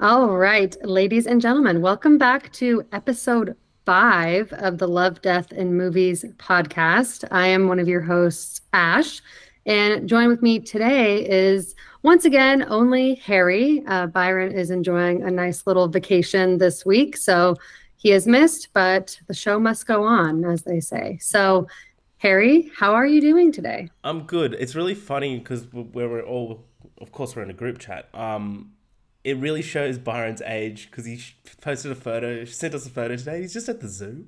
All right, ladies and gentlemen, welcome back to episode five of the Love, Death, and Movies podcast. I am one of your hosts, Ash, and join with me today is once again only Harry. Uh, Byron is enjoying a nice little vacation this week, so he is missed, but the show must go on, as they say. So, Harry, how are you doing today? I'm good. It's really funny because we're all, of course, we're in a group chat. Um, it really shows Byron's age because he posted a photo, sent us a photo today. He's just at the zoo.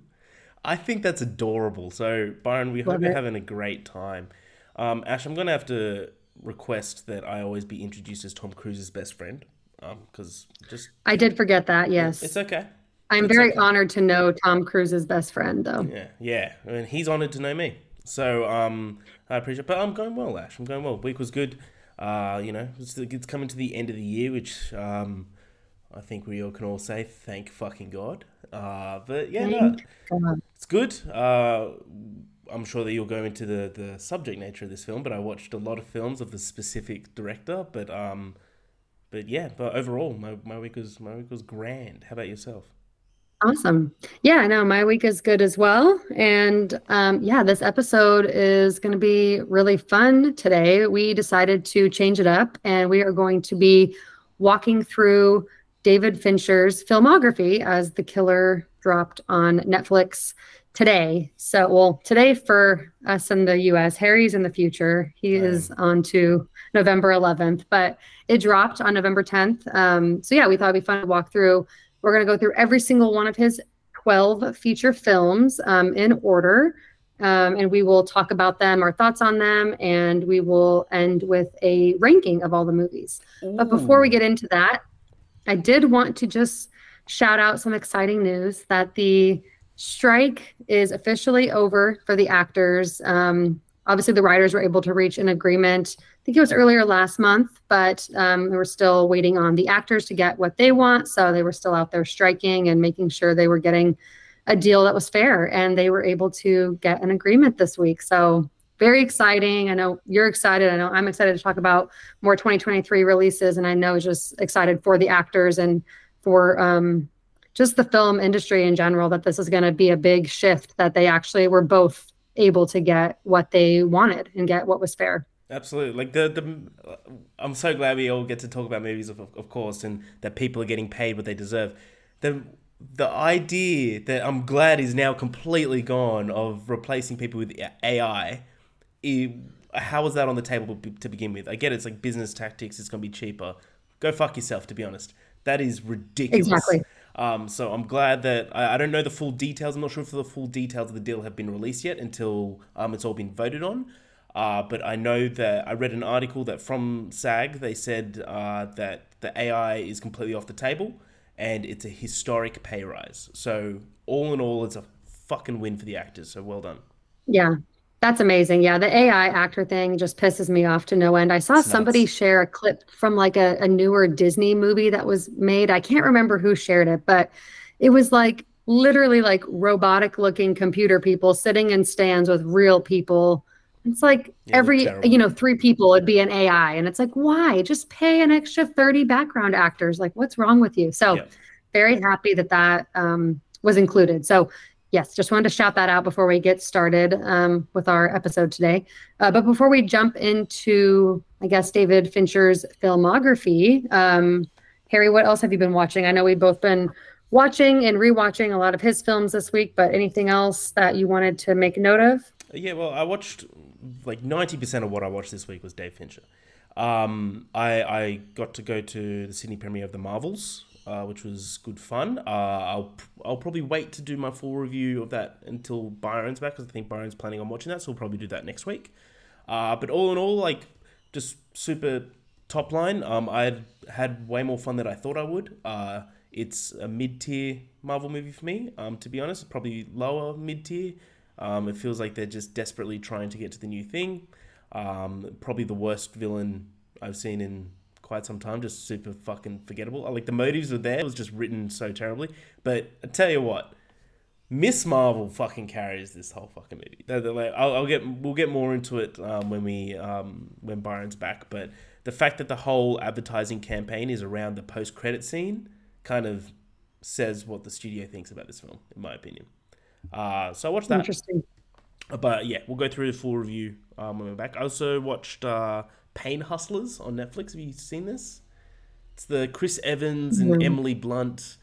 I think that's adorable. So, Byron, we Love hope it. you're having a great time. Um, Ash, I'm going to have to request that I always be introduced as Tom Cruise's best friend because um, just. I did forget that, yes. It's okay. I'm it's very okay. honored to know Tom Cruise's best friend, though. Yeah, yeah. I mean, he's honored to know me. So um, I appreciate But I'm going well, Ash. I'm going well. Week was good. Uh, you know, it's, it's, coming to the end of the year, which um, I think we all can all say thank fucking God. Uh, but yeah, no, it's good. Uh, I'm sure that you'll go into the, the subject nature of this film, but I watched a lot of films of the specific director. But um, but yeah, but overall, my, my week was my week was grand. How about yourself? Awesome. Yeah, no, my week is good as well. And um, yeah, this episode is going to be really fun today. We decided to change it up and we are going to be walking through David Fincher's filmography as The Killer dropped on Netflix today. So, well, today for us in the US, Harry's in the future. He is on to November 11th, but it dropped on November 10th. Um, so, yeah, we thought it'd be fun to walk through we're going to go through every single one of his 12 feature films um, in order. Um, and we will talk about them, our thoughts on them, and we will end with a ranking of all the movies. Ooh. But before we get into that, I did want to just shout out some exciting news that the strike is officially over for the actors. Um, obviously, the writers were able to reach an agreement I think it was earlier last month, but um, we were still waiting on the actors to get what they want. So they were still out there striking and making sure they were getting a deal that was fair. And they were able to get an agreement this week. So very exciting. I know you're excited. I know I'm excited to talk about more 2023 releases. And I know just excited for the actors and for um, just the film industry in general that this is going to be a big shift that they actually were both able to get what they wanted and get what was fair. Absolutely. Like the the I'm so glad we all get to talk about movies of of course and that people are getting paid what they deserve. The the idea that I'm glad is now completely gone of replacing people with AI. It, how was that on the table to begin with? I get it, it's like business tactics. It's gonna be cheaper. Go fuck yourself. To be honest, that is ridiculous. Exactly. Um, so I'm glad that I, I, don't know the full details. I'm not sure if the full details of the deal have been released yet until um, it's all been voted on. Uh, but I know that I read an article that from SAG they said uh, that the AI is completely off the table and it's a historic pay rise. So all in all, it's a fucking win for the actors. So well done. Yeah, that's amazing. Yeah, the AI actor thing just pisses me off to no end. I saw it's somebody nuts. share a clip from like a, a newer Disney movie that was made. I can't remember who shared it, but it was like literally like robotic looking computer people sitting in stands with real people it's like yeah, every you know three people would be an AI, and it's like why? Just pay an extra thirty background actors. Like what's wrong with you? So yeah. very happy that that um, was included. So yes, just wanted to shout that out before we get started um, with our episode today. Uh, but before we jump into, I guess David Fincher's filmography, um, Harry, what else have you been watching? I know we've both been watching and rewatching a lot of his films this week, but anything else that you wanted to make note of? Yeah, well, I watched like ninety percent of what I watched this week was Dave Fincher. Um, I I got to go to the Sydney premiere of The Marvels, uh, which was good fun. Uh, I'll I'll probably wait to do my full review of that until Byron's back because I think Byron's planning on watching that, so we'll probably do that next week. Uh, but all in all, like just super top line. Um, I had, way more fun than I thought I would. Uh, it's a mid tier Marvel movie for me. Um, to be honest, probably lower mid tier. Um, it feels like they're just desperately trying to get to the new thing. Um, probably the worst villain I've seen in quite some time. Just super fucking forgettable. Like the motives were there. It was just written so terribly. But I tell you what, Miss Marvel fucking carries this whole fucking movie. They're, they're like, I'll, I'll, get we'll get more into it um, when we um, when Byron's back. But the fact that the whole advertising campaign is around the post credit scene kind of says what the studio thinks about this film, in my opinion. Uh, so I watched that. Interesting. But yeah, we'll go through the full review um, when we're back. I also watched uh, Pain Hustlers on Netflix. Have you seen this? It's the Chris Evans and Mm. Emily Blunt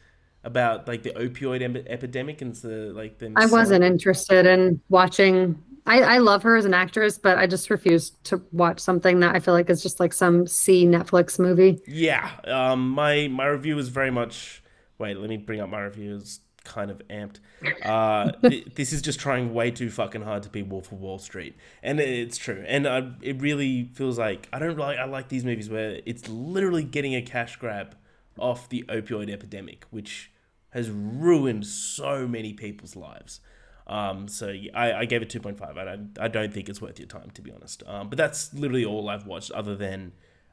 about like the opioid em- epidemic and the like. Them I wasn't selling- interested in watching. I, I love her as an actress, but I just refuse to watch something that I feel like is just like some C Netflix movie. Yeah, um, my my review is very much. Wait, let me bring up my review. Kind of amped. Uh, th- this is just trying way too fucking hard to be Wolf of Wall Street, and it's true. And I, it really feels like I don't like. I like these movies where it's literally getting a cash grab off the opioid epidemic, which has ruined so many people's lives. Um, so I, I gave it two point five. I don't, I don't think it's worth your time to be honest. Um, but that's literally all I've watched, other than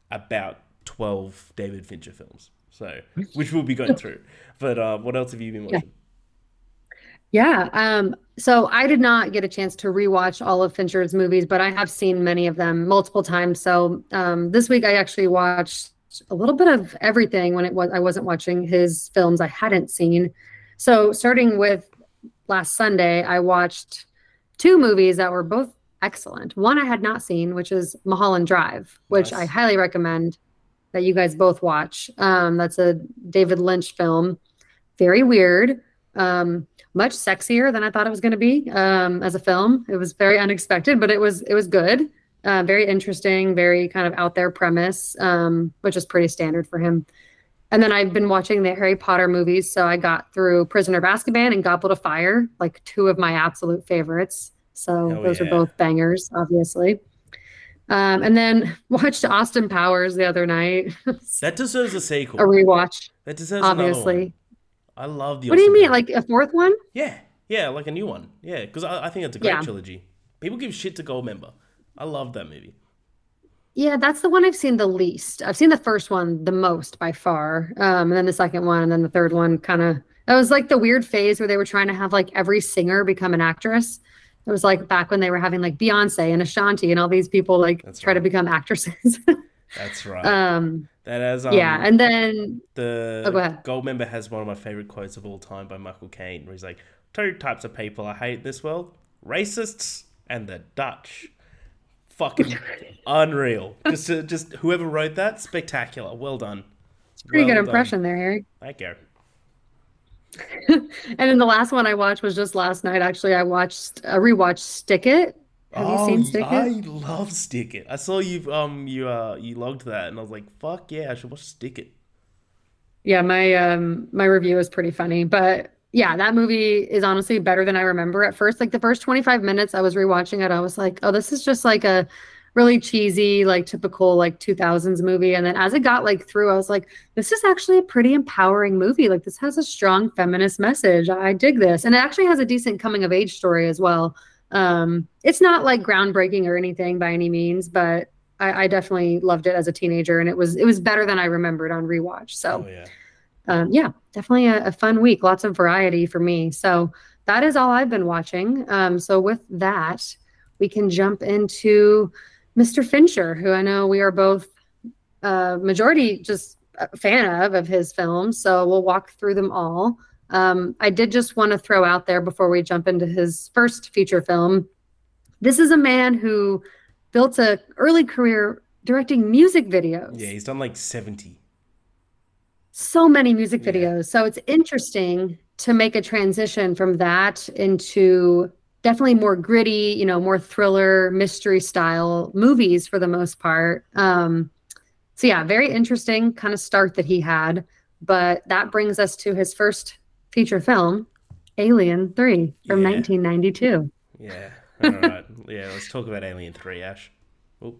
about twelve David Fincher films. So which we'll be going through. But uh, what else have you been watching? Yeah. Um, so I did not get a chance to rewatch all of Fincher's movies, but I have seen many of them multiple times. So um, this week I actually watched a little bit of everything when it was I wasn't watching his films I hadn't seen. So starting with last Sunday, I watched two movies that were both excellent. One I had not seen, which is Mulholland Drive, which Nice. I highly recommend that you guys both watch. Um, that's a David Lynch film. Very weird. Um, much sexier than I thought it was going to be um, as a film. It was very unexpected, but it was it was good. Uh, very interesting, very kind of out there premise, um, which is pretty standard for him. And then I've been watching the Harry Potter movies, so I got through Prisoner of Azkaban and Goblet of Fire, like two of my absolute favorites. So Hell those yeah. are both bangers, obviously. Um, and then watched Austin Powers the other night, That deserves a sequel. a rewatch, that deserves obviously. I love the. What do you mean, like a fourth one? Yeah, yeah, like a new one. Yeah, because I, I think it's a great Yeah. trilogy. People give shit to Goldmember. I love that movie. Yeah, that's the one I've seen the least. I've seen the first one the most by far. Um, and then the second one, and then the third one kind of that was like the weird phase where they were trying to have like every singer become an actress. It was like back when they were having like Beyonce and Ashanti and all these people like That's try to become actresses. That's right. um, that has um, yeah, and then the Oh, go ahead. Goldmember has one of my favorite quotes of all time by Michael Caine, where he's like, two types of people I hate in this world: racists and the Dutch. Fucking unreal. Just, uh, just whoever wrote that, spectacular. Well done. it's pretty Well good done. impression there, Harry. Thank you. And then the last one I watched was just last night. Actually, I watched a rewatched Stick It. Have you seen Stick It? Oh, I love Stick It. I saw you um you uh you logged that and I was like, fuck yeah, I should watch Stick It. Yeah, my um my review is pretty funny, but yeah, that movie is honestly better than I remember at first. Like the first 25 minutes I was rewatching it, I was like, "Oh, this is just like a really cheesy, like typical like 2000s movie." And then as it got like through, I was like, "This is actually a pretty empowering movie. Like this has a strong feminist message. I dig this." And it actually has a decent coming of age story as well. Um it's not like groundbreaking or anything by any means, but I, I definitely loved it as a teenager and it was it was better than I remembered on rewatch. So Oh yeah. um, yeah, definitely a, a fun week. Lots of variety for me. So that is all I've been watching. Um, so with that, we can jump into Mr. Fincher, who I know we are both uh, majority just a fan of of his films. So we'll walk through them all. Um, I did just want to throw out there before we jump into his first feature film. This is a man who built a early career directing music videos Yeah, he's done like 70. so many music Yeah. videos. So it's interesting to make a transition from that into definitely more gritty, you know, more thriller, mystery style movies for the most part. Um, so yeah, very interesting kind of start that he had. But that brings us to his first feature film, Alien 3 from Yeah. 1992. Yeah. All right. yeah, let's talk about Alien 3, Ash. Oh.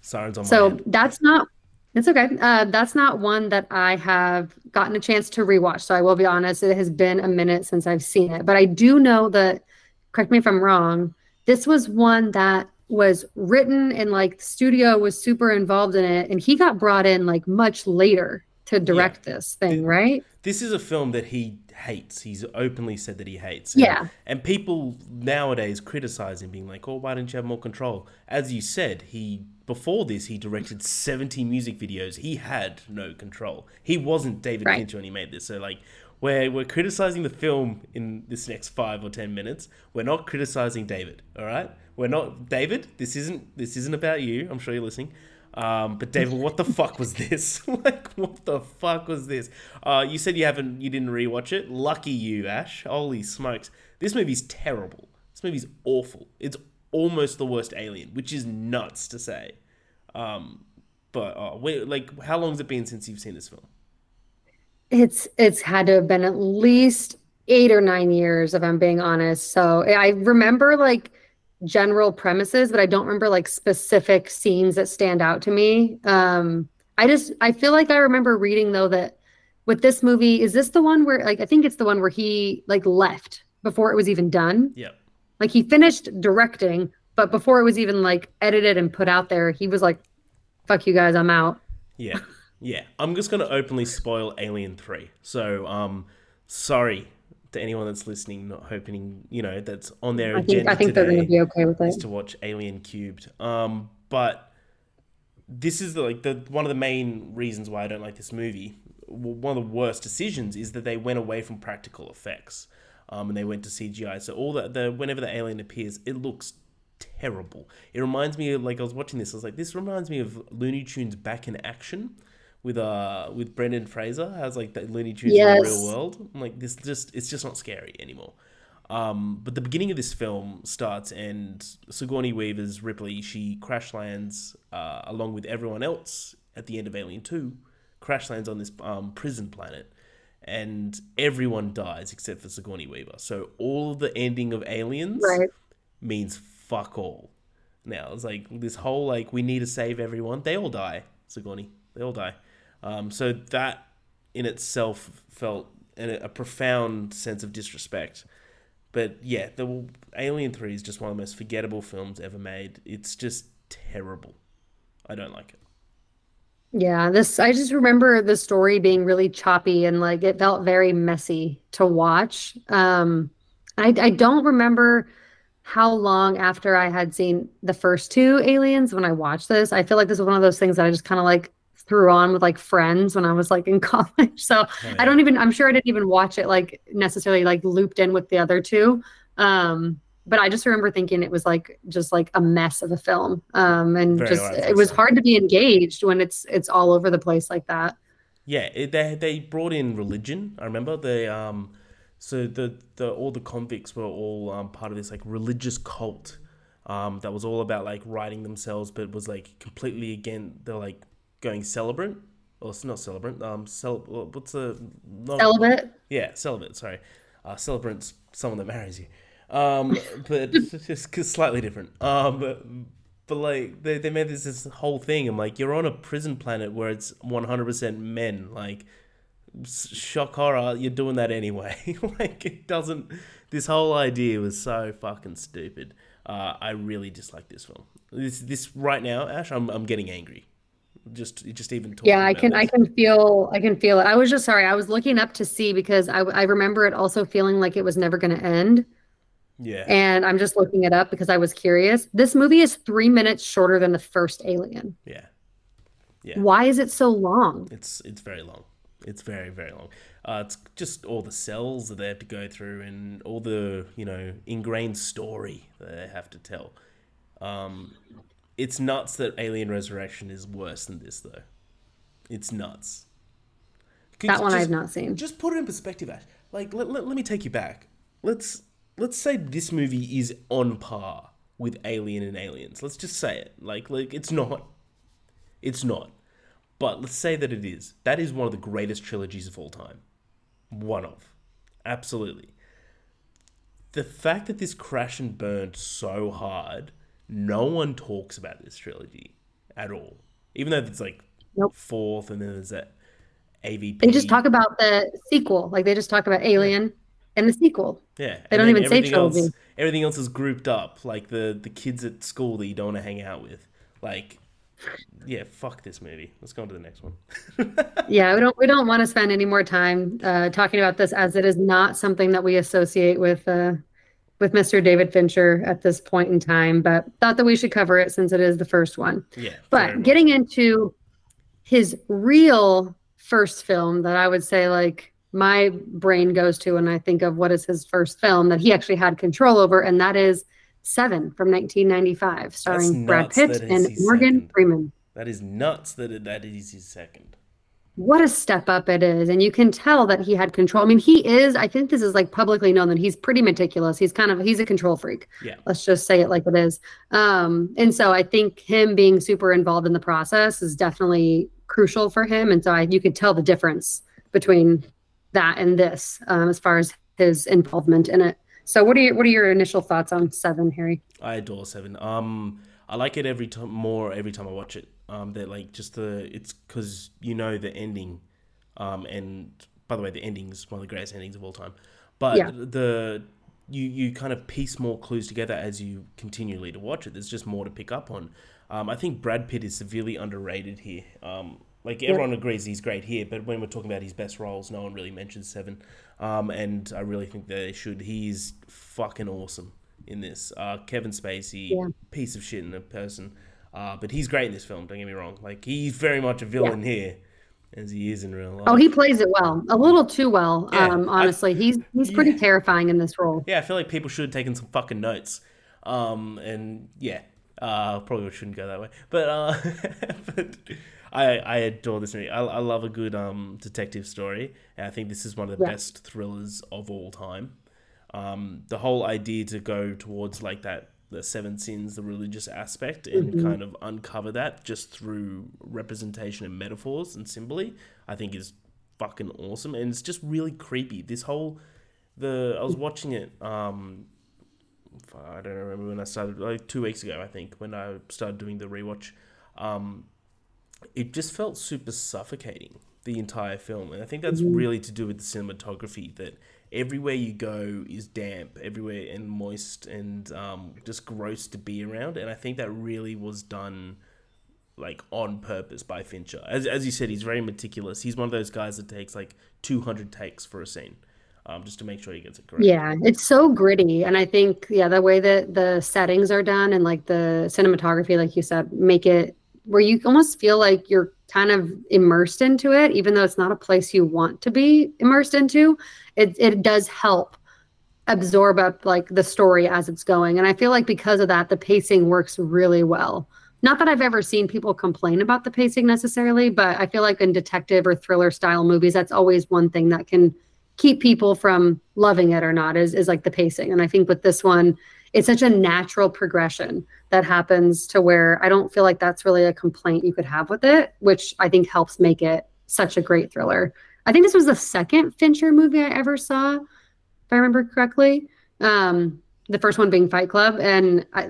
Sirens on my So that's not it's okay. Uh, that's not one that I have gotten a chance to rewatch. So I will be honest, it has been a minute since I've seen it. But I do know that, correct me if I'm wrong, this was one that was written and like the studio was super involved in it. And he got brought in like much later to direct yeah. this thing, right? This is a film that he hates. He's openly said that he hates. And, yeah. And people nowadays criticize him, being like, "Oh, why didn't you have more control?" As you said, he before this he directed seventy music videos. He had no control. He wasn't David right. Fincher when he made this. So like, we're we're criticizing the film in this next five or ten minutes. We're not criticizing David. All right, we're not David. This isn't this isn't about you. I'm sure you're listening. Um, but David, what the fuck was this? like, what the fuck was this? Uh, you said you haven't, you didn't rewatch it. Lucky you, Ash. Holy smokes, this movie's terrible. This movie's awful. It's almost the worst Alien, which is nuts to say. Um, but uh, wait, like, how long has it been since you've seen this film? It's it's had to have been at least eight or nine years, if I'm being honest. So I remember like general premises, but I don't remember like specific scenes that stand out to me. Um, I just I feel like I remember reading though that with this movie, is this the one where like I think it's the one where he like left before it was even done? Yeah. Like he finished directing, but before it was even like edited and put out there, he was like, "Fuck you guys, I'm out." Yeah. Yeah. I'm just to openly spoil Alien 3. So, um sorry to anyone that's listening, not hoping you know that's on their I think, I think they're going to be okay with it. Is to watch Alien Cubed. Um, but this is the, like the one of the main reasons why I don't like this movie. One of the worst decisions is that they went away from practical effects, um, and they went to CGI. So all that the whenever the alien appears, it looks terrible. It reminds me of like I was watching this. I was like, this reminds me of Looney Tunes back in action with uh with Brendan Fraser has like the Looney Tunes yes. in the real world. I'm like this just it's just not scary anymore. Um, but the beginning of this film starts and Sigourney Weaver's Ripley she crash lands uh, along with everyone else at the end of Alien Two, crash lands on this um, prison planet, and everyone dies except for Sigourney Weaver. So all of the ending of Aliens right. means fuck all. Now it's like this whole like we need to save everyone. They all die. Sigourney, they all die. Um, so that in itself felt a, a profound sense of disrespect. But yeah, the Alien Three is just one of the most forgettable films ever made. It's just terrible. I don't like it. Yeah, this I just remember the story being really choppy and like it felt very messy to watch. Um I I don't remember how long after I had seen the first two aliens when I watched this. I feel like this was one of those things that I just kind of like threw on with like friends when I was like in college. So oh, yeah. I don't even I'm sure I didn't even watch it like necessarily like looped in with the other two. Um but I just remember thinking it was like just like a mess of a film. Um and Very just it was hard to be engaged when it's it's all over the place like that. Yeah, it, they they brought in religion. I remember they um so the the all the convicts were all um, part of this like religious cult um, that was all about like writing themselves, but was like completely again. They're like going celebrant, or it's not celebrant. Um, cel- what's the not, celibate? Yeah, celibate. Sorry, uh, celebrant's someone that marries you. Um, but just slightly different. Um, but, but like they, they made this this whole thing. I'm like, you're on a prison planet where it's 100% men. Like, shock horror, you're doing that anyway. like, it doesn't. This whole idea was so fucking stupid. Uh, I really dislike this film. This this right now, Ash. I'm I'm getting angry just just even yeah i can i can feel i can feel it. I was just sorry i was looking up to see because i, I remember it also feeling like it was never going to end. Yeah. And i'm just looking it up because i was curious. This movie is three minutes shorter than the first alien. Yeah. Yeah. Why is it so long? It's it's very long. It's very very long. Uh, it's just all the cells that they have to go through and all the you know ingrained story that they have to tell. Um, it's nuts that Alien Resurrection is worse than this, though. It's nuts. That one just, I've not seen. Just put it in perspective, Ash. Like, let, let, let me take you back. Let's let's say this movie is on par with Alien and Aliens. Let's just say it. Like, like it's not. It's not. But let's say that it is. That is one of the greatest trilogies of all time. One of. Absolutely. The fact that this crash and burned so hard no one talks about this trilogy at all. Even though it's like nope. fourth, and then there's that AVP. They just talk about the sequel. Like they just talk about Alien and the sequel. Yeah, they don't even say trilogy. Else, everything else is grouped up, like the the kids at school that you don't want to hang out with. Like yeah, fuck this movie. Let's go on to the next one. yeah, we don't we don't want to spend any more time uh, talking about this as it is not something that we associate with uh, with Mr. David Fincher at this point in time, but thought that we should cover it since it is the first one. Yeah. But getting into his real first film that I would say like my brain goes to when I think of what is his first film that he actually had control over, and that is Seven from 1995, starring Brad Pitt and Morgan. Freeman. That is nuts that it, that is his second. What a step up it is. And you can tell that he had control. I mean, he is, I think this is like publicly known that he's pretty meticulous. He's kind of, he's a control freak. Yeah. Let's just say it like it is. Um, and so I think him being super involved in the process is definitely crucial for him. And so I, you could tell the difference between that and this um, as far as his involvement in it. So what are your what are your initial thoughts on Seven, Harry? I adore Seven. Um, I like it every time more every time I watch it. Um, that like just the it's because you know the ending, um, and by the way, the ending is one of the greatest endings of all time. But yeah. the you you kind of piece more clues together as you continually to watch it. There's just more to pick up on. Um, I think Brad Pitt is severely underrated here. Um, like everyone agrees he's great here, but when we're talking about his best roles, no one really mentions Seven. Um, and I really think they should. He's fucking awesome in this. Uh, Kevin Spacey, yeah. piece of shit in a person, uh, but he's great in this film. Don't get me wrong. Like he's very much a villain yeah. here, as he is in real life. Oh, he plays it well, a little too well. Yeah, um, honestly, I, he's he's pretty terrifying in this role. Yeah, I feel like people should have taken some fucking notes. Um, and yeah, uh, probably shouldn't go that way, but uh, but I, I adore this movie. I, I love a good um, detective story, and I think this is one of the yeah. best thrillers of all time. Um, the whole idea to go towards like that the seven sins, the religious aspect, and mm-hmm. kind of uncover that just through representation and metaphors and symbol, I think is fucking awesome, and it's just really creepy. This whole the I was watching it. Um, I don't remember when I started, like two weeks ago, I think, when I started doing the rewatch. Um, it just felt super suffocating the entire film, and I think that's mm-hmm. really to do with the cinematography. That everywhere you go is damp, everywhere and moist, and um, just gross to be around. And I think that really was done like on purpose by Fincher. As as you said, he's very meticulous. He's one of those guys that takes like two hundred takes for a scene. Um, just to make sure he gets it correct. Yeah, it's so gritty, and I think yeah, the way that the settings are done and like the cinematography, like you said, make it where you almost feel like you're kind of immersed into it, even though it's not a place you want to be immersed into. It it does help absorb up like the story as it's going, and I feel like because of that, the pacing works really well. Not that I've ever seen people complain about the pacing necessarily, but I feel like in detective or thriller style movies, that's always one thing that can keep people from loving it or not is is like the pacing. And I think with this one, it's such a natural progression that happens to where I don't feel like that's really a complaint you could have with it, which I think helps make it such a great thriller. I think this was the second Fincher movie I ever saw, if I remember correctly. Um, the first one being Fight Club, and I,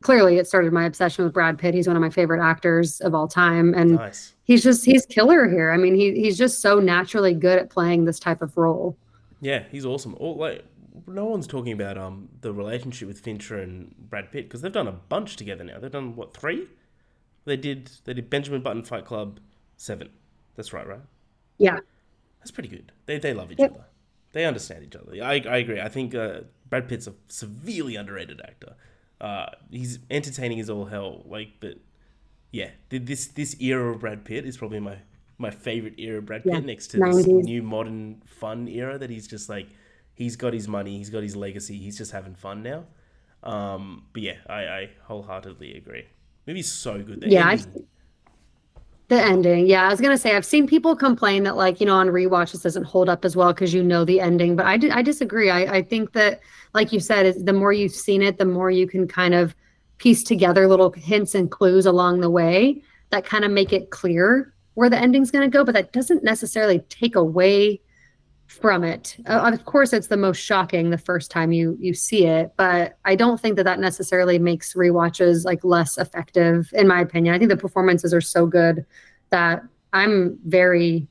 clearly it started my obsession with Brad Pitt. He's one of my favorite actors of all time, and nice. he's just he's killer here. I mean, he he's just so naturally good at playing this type of role. Yeah, he's awesome. All, like no one's talking about um the relationship with Fincher and Brad Pitt because they've done a bunch together now. They've done what three? They did they did Benjamin Button Fight Club seven. That's right, right? Yeah, that's pretty good. They they love each yep. other. They understand each other. I I agree. I think uh, Brad Pitt's a severely underrated actor. Uh, he's entertaining as all hell. Like, but yeah, this this era of Brad Pitt is probably my my favorite era of Brad Pitt yeah, next to 90s. this new modern fun era that he's just like he's got his money, he's got his legacy, he's just having fun now. Um, but yeah, I, I wholeheartedly agree. Movie's so good. The yeah, ending... the ending. Yeah, I was gonna say I've seen people complain that like you know on rewatch this doesn't hold up as well because you know the ending, but I I disagree. I I think that like you said, is the more you've seen it, the more you can kind of piece together little hints and clues along the way that kind of make it clear where the ending's going to go, but that doesn't necessarily take away from it. Uh, of course, it's the most shocking the first time you you see it, but I don't think that that necessarily makes rewatches like less effective, in my opinion. I think the performances are so good that I'm very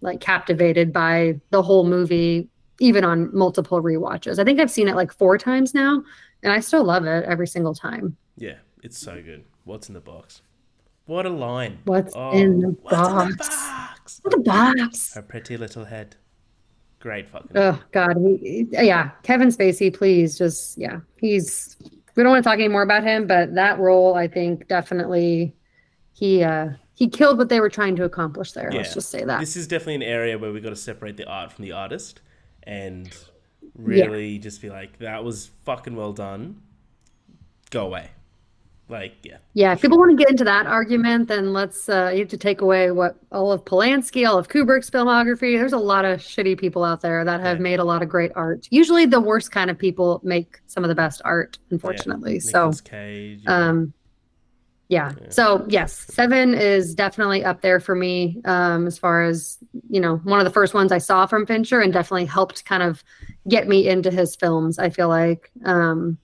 like captivated by the whole movie, even on multiple rewatches. I think I've seen it like four times now, and I still love it every single time. Yeah, it's so good. What's in the box? What a line. What's Oh, in the what's in the box? box? The box. Her pretty little head. Great fucking. Oh God, he, yeah, Kevin Spacey, please just yeah, he's. We don't want to talk anymore about him, but that role, I think, definitely he uh he killed what they were trying to accomplish there. Let's just say that. This is definitely an area where we got to separate the art from the artist and really just be like, that was fucking well done. Go away. Like, yeah. Yeah, if people want to get into that argument, then let's uh you have to take away what all of Polanski, all of Kubrick's filmography. There's a lot of shitty people out there that have Yeah. made a lot of great art. Usually the worst kind of people make some of the best art, unfortunately. so Nicolas Cage. yeah. um yeah. So yes, seven is definitely up there for me. Um, as far as you know, one of the first ones I saw from Fincher and definitely helped kind of get me into his films, I feel like. Um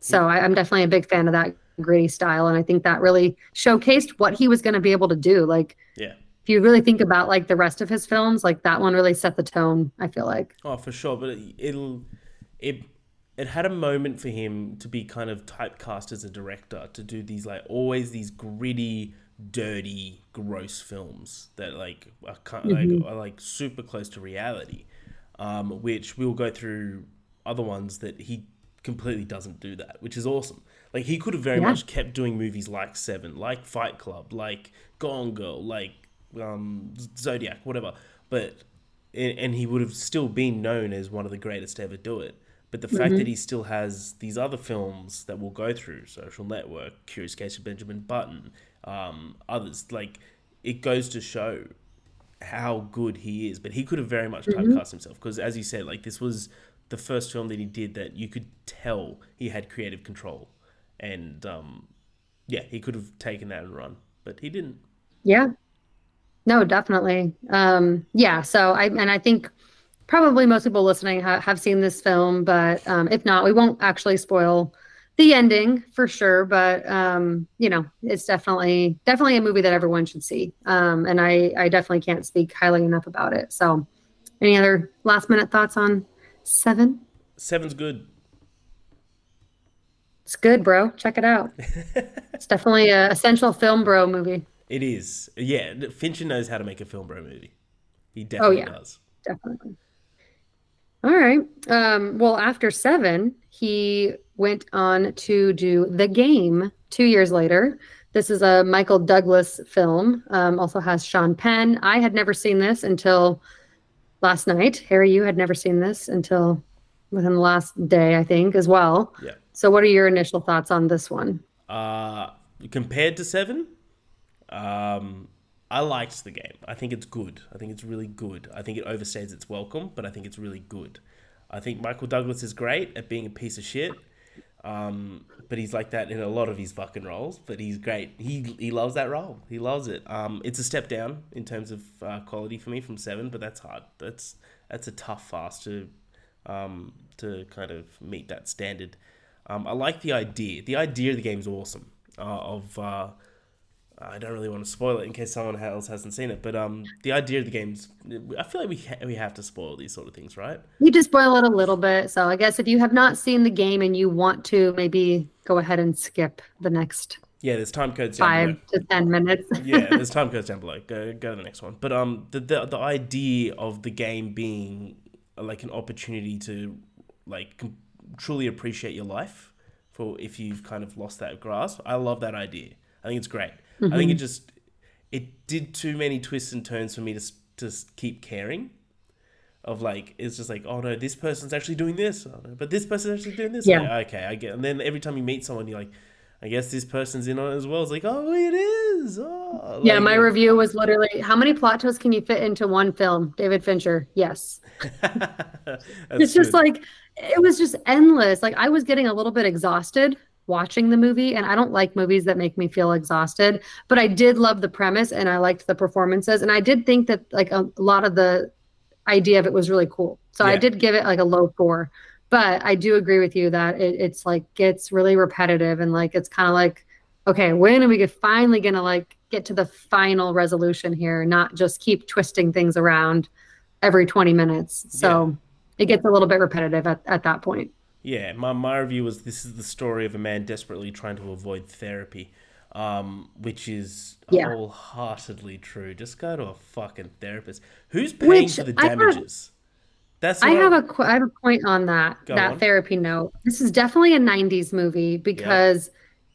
so I, I'm definitely a big fan of that gritty style. And I think that really showcased what he was gonna be able to do. Like yeah. if you really think about like the rest of his films, like that one really set the tone, I feel like. Oh, for sure. But it, it'll it it had a moment for him to be kind of typecast as a director to do these like always these gritty, dirty, gross films that like are kind like are like super close to reality. Um, which we'll go through other ones that he completely doesn't do that, which is awesome. Like he could have very Yeah. much kept doing movies like Seven, like Fight Club, like Gone Girl, like um, Zodiac, whatever. But and, he would have still been known as one of the greatest to ever do it. But the fact that he still has these other films that we'll go through, Social Network, Curious Case of Benjamin Button, um, others, like it goes to show how good he is. But he could have very much typecast himself because, as you said, like this was the first film that he did that you could tell he had creative control, and um, yeah, he could have taken that and run, but he didn't. Yeah. No, definitely. Um, yeah. So I and I think probably most people listening ha- have seen this film, but um, if not, we won't actually spoil the ending for sure. But um, you know, it's definitely definitely a movie that everyone should see. Um, and I I definitely can't speak highly enough about it. So, any other last minute thoughts on Seven? Seven's good. It's good, bro. Check it out. it's definitely a essential film, bro movie. It is. Yeah, Fincher knows how to make a film bro movie. He definitely oh, yeah. does. definitely. All right. Um, well, after seven, he went on to do The Game two years later. This is a Michael Douglas film. Um, also has Sean Penn. I had never seen this until last night. Harry, you had never seen this until within the last day, I think, as well. Yeah. So, what are your initial thoughts on this one? Uh, compared to Seven, um, I liked the game. I think it's good. I think it's really good. I think it overstays its welcome, but I think it's really good. I think Michael Douglas is great at being a piece of shit. Um, but he's like that in a lot of his fucking roles. But he's great. He he loves that role. He loves it. Um, it's a step down in terms of uh, quality for me from Seven, but that's hard. That's that's a tough fast to um, to kind of meet that standard. Um, I like the idea. The idea of the game is awesome. Uh, of uh, I don't really want to spoil it in case someone else hasn't seen it, but um, the idea of the game's. I feel like we ha- we have to spoil these sort of things, right? You just spoil it a little bit. So, I guess if you have not seen the game and you want to, maybe go ahead and skip the next Yeah, there's time codes five to 10 minutes. yeah, there's time codes down below. Go go to the next one. But um, the, the the idea of the game being like an opportunity to like com- truly appreciate your life for if you've kind of lost that grasp. I love that idea. I think it's great. I think it mm-hmm. just it did too many twists and turns for me to to keep caring. Of like, it's just like, oh no, this person's actually doing this, oh, no, but this person's actually doing this. Yeah. Like, okay, I get. And then every time you meet someone, you're like, I guess this person's in on it as well. It's like, oh, it is. Oh, Yeah, like, my review was literally how many plot twists can you fit into one film? David Fincher. Yes. It's just good. like it was just endless. Like I was getting a little bit exhausted watching the movie and I don't like movies that make me feel exhausted, but I did love the premise and I liked the performances and I did think that like a lot of the idea of it was really cool. So I did give it like a low 4. But I do agree with you that it, it's like gets really repetitive and like it's kind of like okay, when are we finally going to like get to the final resolution here, not just keep twisting things around every 20 minutes. So it gets a little bit repetitive at, at that point. Yeah, my, my review was this is the story of a man desperately trying to avoid therapy. um, which is Yeah. wholeheartedly true. Just go to a fucking therapist. Who's paying Which for the I have- damages? That's I have I- a qu- I have a point on that Go that on. therapy note. This is definitely a '90s movie because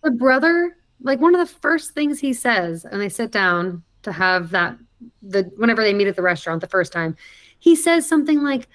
the brother, like one of the first things he says, and they sit down to have that the whenever they meet at the restaurant the first time, he says something like,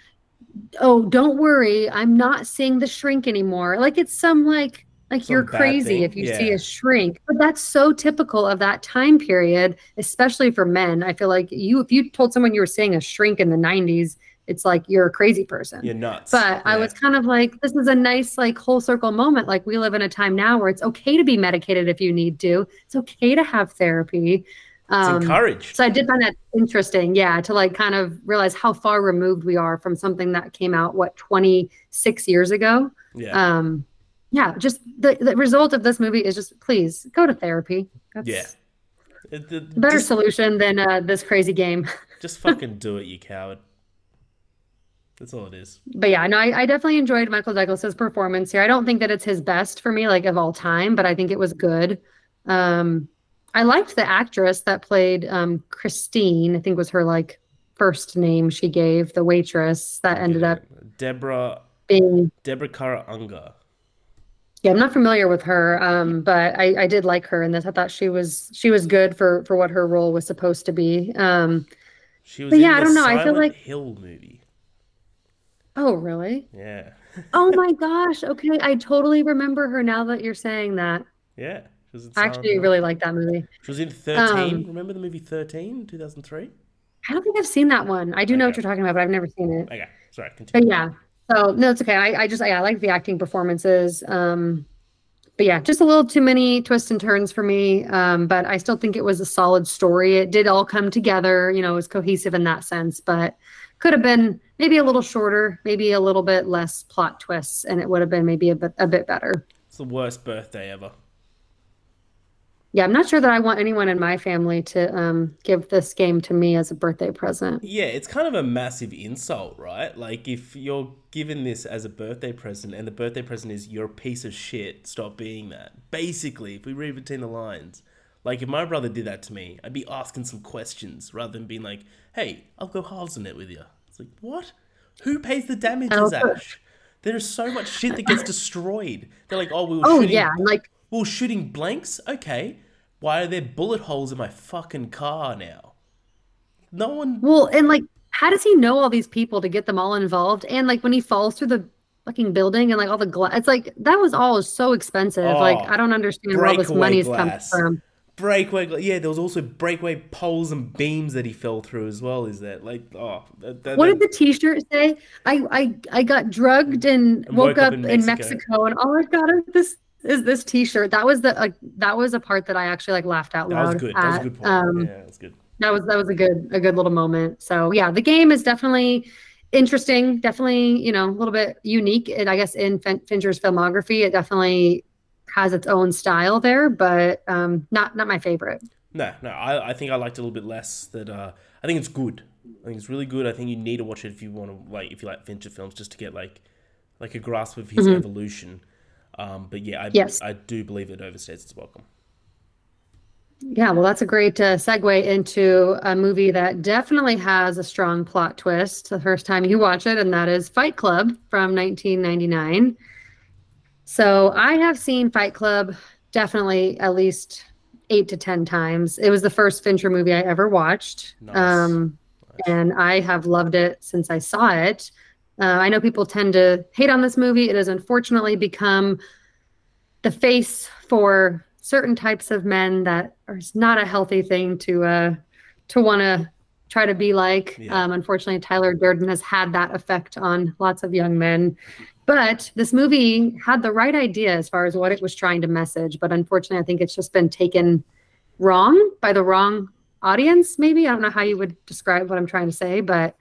"Oh, don't worry, I'm not seeing the shrink anymore." Like it's some like like Some you're crazy thing, if you see a shrink. But that's so typical of that time period, especially for men. I feel like you if you told someone you were seeing a shrink in the 90s, it's like you're a crazy person. You're nuts. But I was kind of like, this is a nice, like, whole circle moment. Like, we live in a time now where it's okay to be medicated if you need to. It's okay to have therapy. It's Um, encouraged. so I did find that interesting, yeah, to like kind of realize how far removed we are from something that came out what 26 years ago. yeah. Um, yeah, just the, the result of this movie is just please go to therapy. That's Yeah. It- a better just, solution than uh, this crazy game. just fucking do it, you coward. That's all it is. but yeah, no, I, I definitely enjoyed Michael Douglas's performance here. I don't think that it's his best for me, like of all time, but I think it was good. Um, I liked the actress that played um, Christine. I think was her like first name she gave the waitress that ended up Deborah being. Deborah Kara Unger. Yeah, I'm not familiar with her, um, but I, I did like her in this. I thought she was she was good for for what her role was supposed to be. Um, She was yeah, I don't know, I feel like- Hill movie. oh, really? Yeah. Oh my gosh. Okay, I totally remember her now that you're saying that. Yeah. She was in I actually really like that movie. She was in 13. Um, Remember the movie 13, 2003? I don't think I've seen that one. I do know what you're talking about, but I've never seen it. Okay. Sorry, continue. But yeah. So no, it's okay. I, I just yeah, I like the acting performances. Um but yeah, just a little too many twists and turns for me. Um, but I still think it was a solid story. It did all come together, you know, it was cohesive in that sense, but could have been maybe a little shorter, maybe a little bit less plot twists, and it would have been maybe a bit a bit better. It's the worst birthday ever. Yeah, I'm not sure that I want anyone in my family to um, give this game to me as a birthday present. Yeah, it's kind of a massive insult, right? Like if you're given this as a birthday present and the birthday present is you're a piece of shit, stop being that. Basically, if we read between the lines, like if my brother did that to me, I'd be asking some questions rather than being like, "Hey, I'll go halves on it with you." It's like, "What? Who pays the damages, Oh. Ash?" There is so much shit that gets destroyed. They're like, "Oh, we were Oh shooting yeah, like we were shooting blanks. Okay, why are there bullet holes in my fucking car now? No one Well, and like, how does he know all these people to get them all involved? And like, when he falls through the fucking building and like all the glass, it's like that was all so expensive. Oh, like, Oh, I don't understand where all this money is coming from. breakaway. Yeah, there was also breakaway poles and beams that he fell through as well. Is that like oh? That, that, What did the T-shirt say? I I I got drugged and, And woke, up, in, Mexico. and all I got is this is this T-shirt. That was the like that was a part that I actually like laughed out loud that was good. That was a good point. Um, yeah, that's good. that was that was a good a good little moment so yeah the game is definitely interesting definitely you know a little bit unique and i guess in fin- fincher's filmography it definitely has its own style there but um not not my favorite No, no, I, I think I liked it a little bit less. That uh, I think it's good. I think it's really good. I think you need to watch it if you want to like if you like Fincher films, just to get like like a grasp of his evolution. Um, but yeah, I Yes. I do believe it overstates its welcome. yeah well that's a great uh, segue into a movie that definitely has a strong plot twist the first time you watch it and that is fight club from 1999 so i have seen fight club definitely at least eight to ten times it was the first fincher movie i ever watched Nice. um, and i have loved it since i saw it uh, i know people tend to hate on this movie. It has unfortunately become the face for certain types of men that are not a healthy thing to uh to want to try to be like. Yeah. um unfortunately tyler durden has had that effect on lots of young men. But this movie had the right idea as far as what it was trying to message but unfortunately i think it's just been taken wrong by the wrong audience maybe. I don't know how you would describe what i'm trying to say but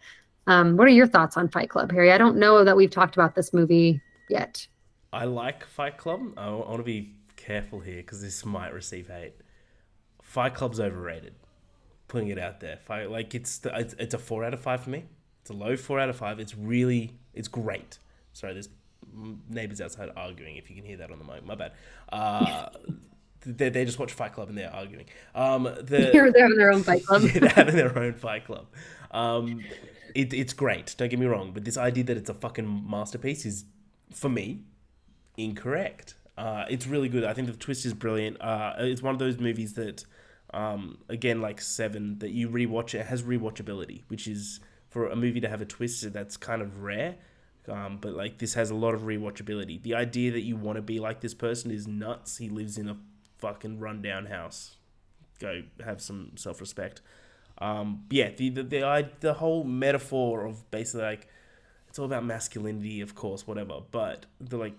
um, what are your thoughts on fight club harry i don't know that we've talked about this movie yet I like Fight Club. I, want to be careful here because this might receive hate. Fight Club's overrated. Putting it out there, Fight, like it's the, it's it's a four out of five for me. It's a low four out of five. It's really it's great. Sorry, there's neighbors outside arguing. If you can hear that on the mic, my bad. Uh, they, they just watch Fight Club and they're arguing. Um, the, They're, they're having their own fight club. they're having their own Fight Club. Um, it, it's great. Don't get me wrong, but this idea that it's a fucking masterpiece is, for me, incorrect. Uh, it's really good. I think the twist is brilliant. Uh, it's one of those movies that, um, again, like Seven, that you rewatch it, has rewatchability, which is for a movie to have a twist that's kind of rare. Um, but like this has a lot of rewatchability. The idea that you want to be like this person is nuts. He lives in a fucking rundown house. Go have some self respect. Um, yeah, the the the, I, the whole metaphor of basically like it's all about masculinity, of course, whatever. But the like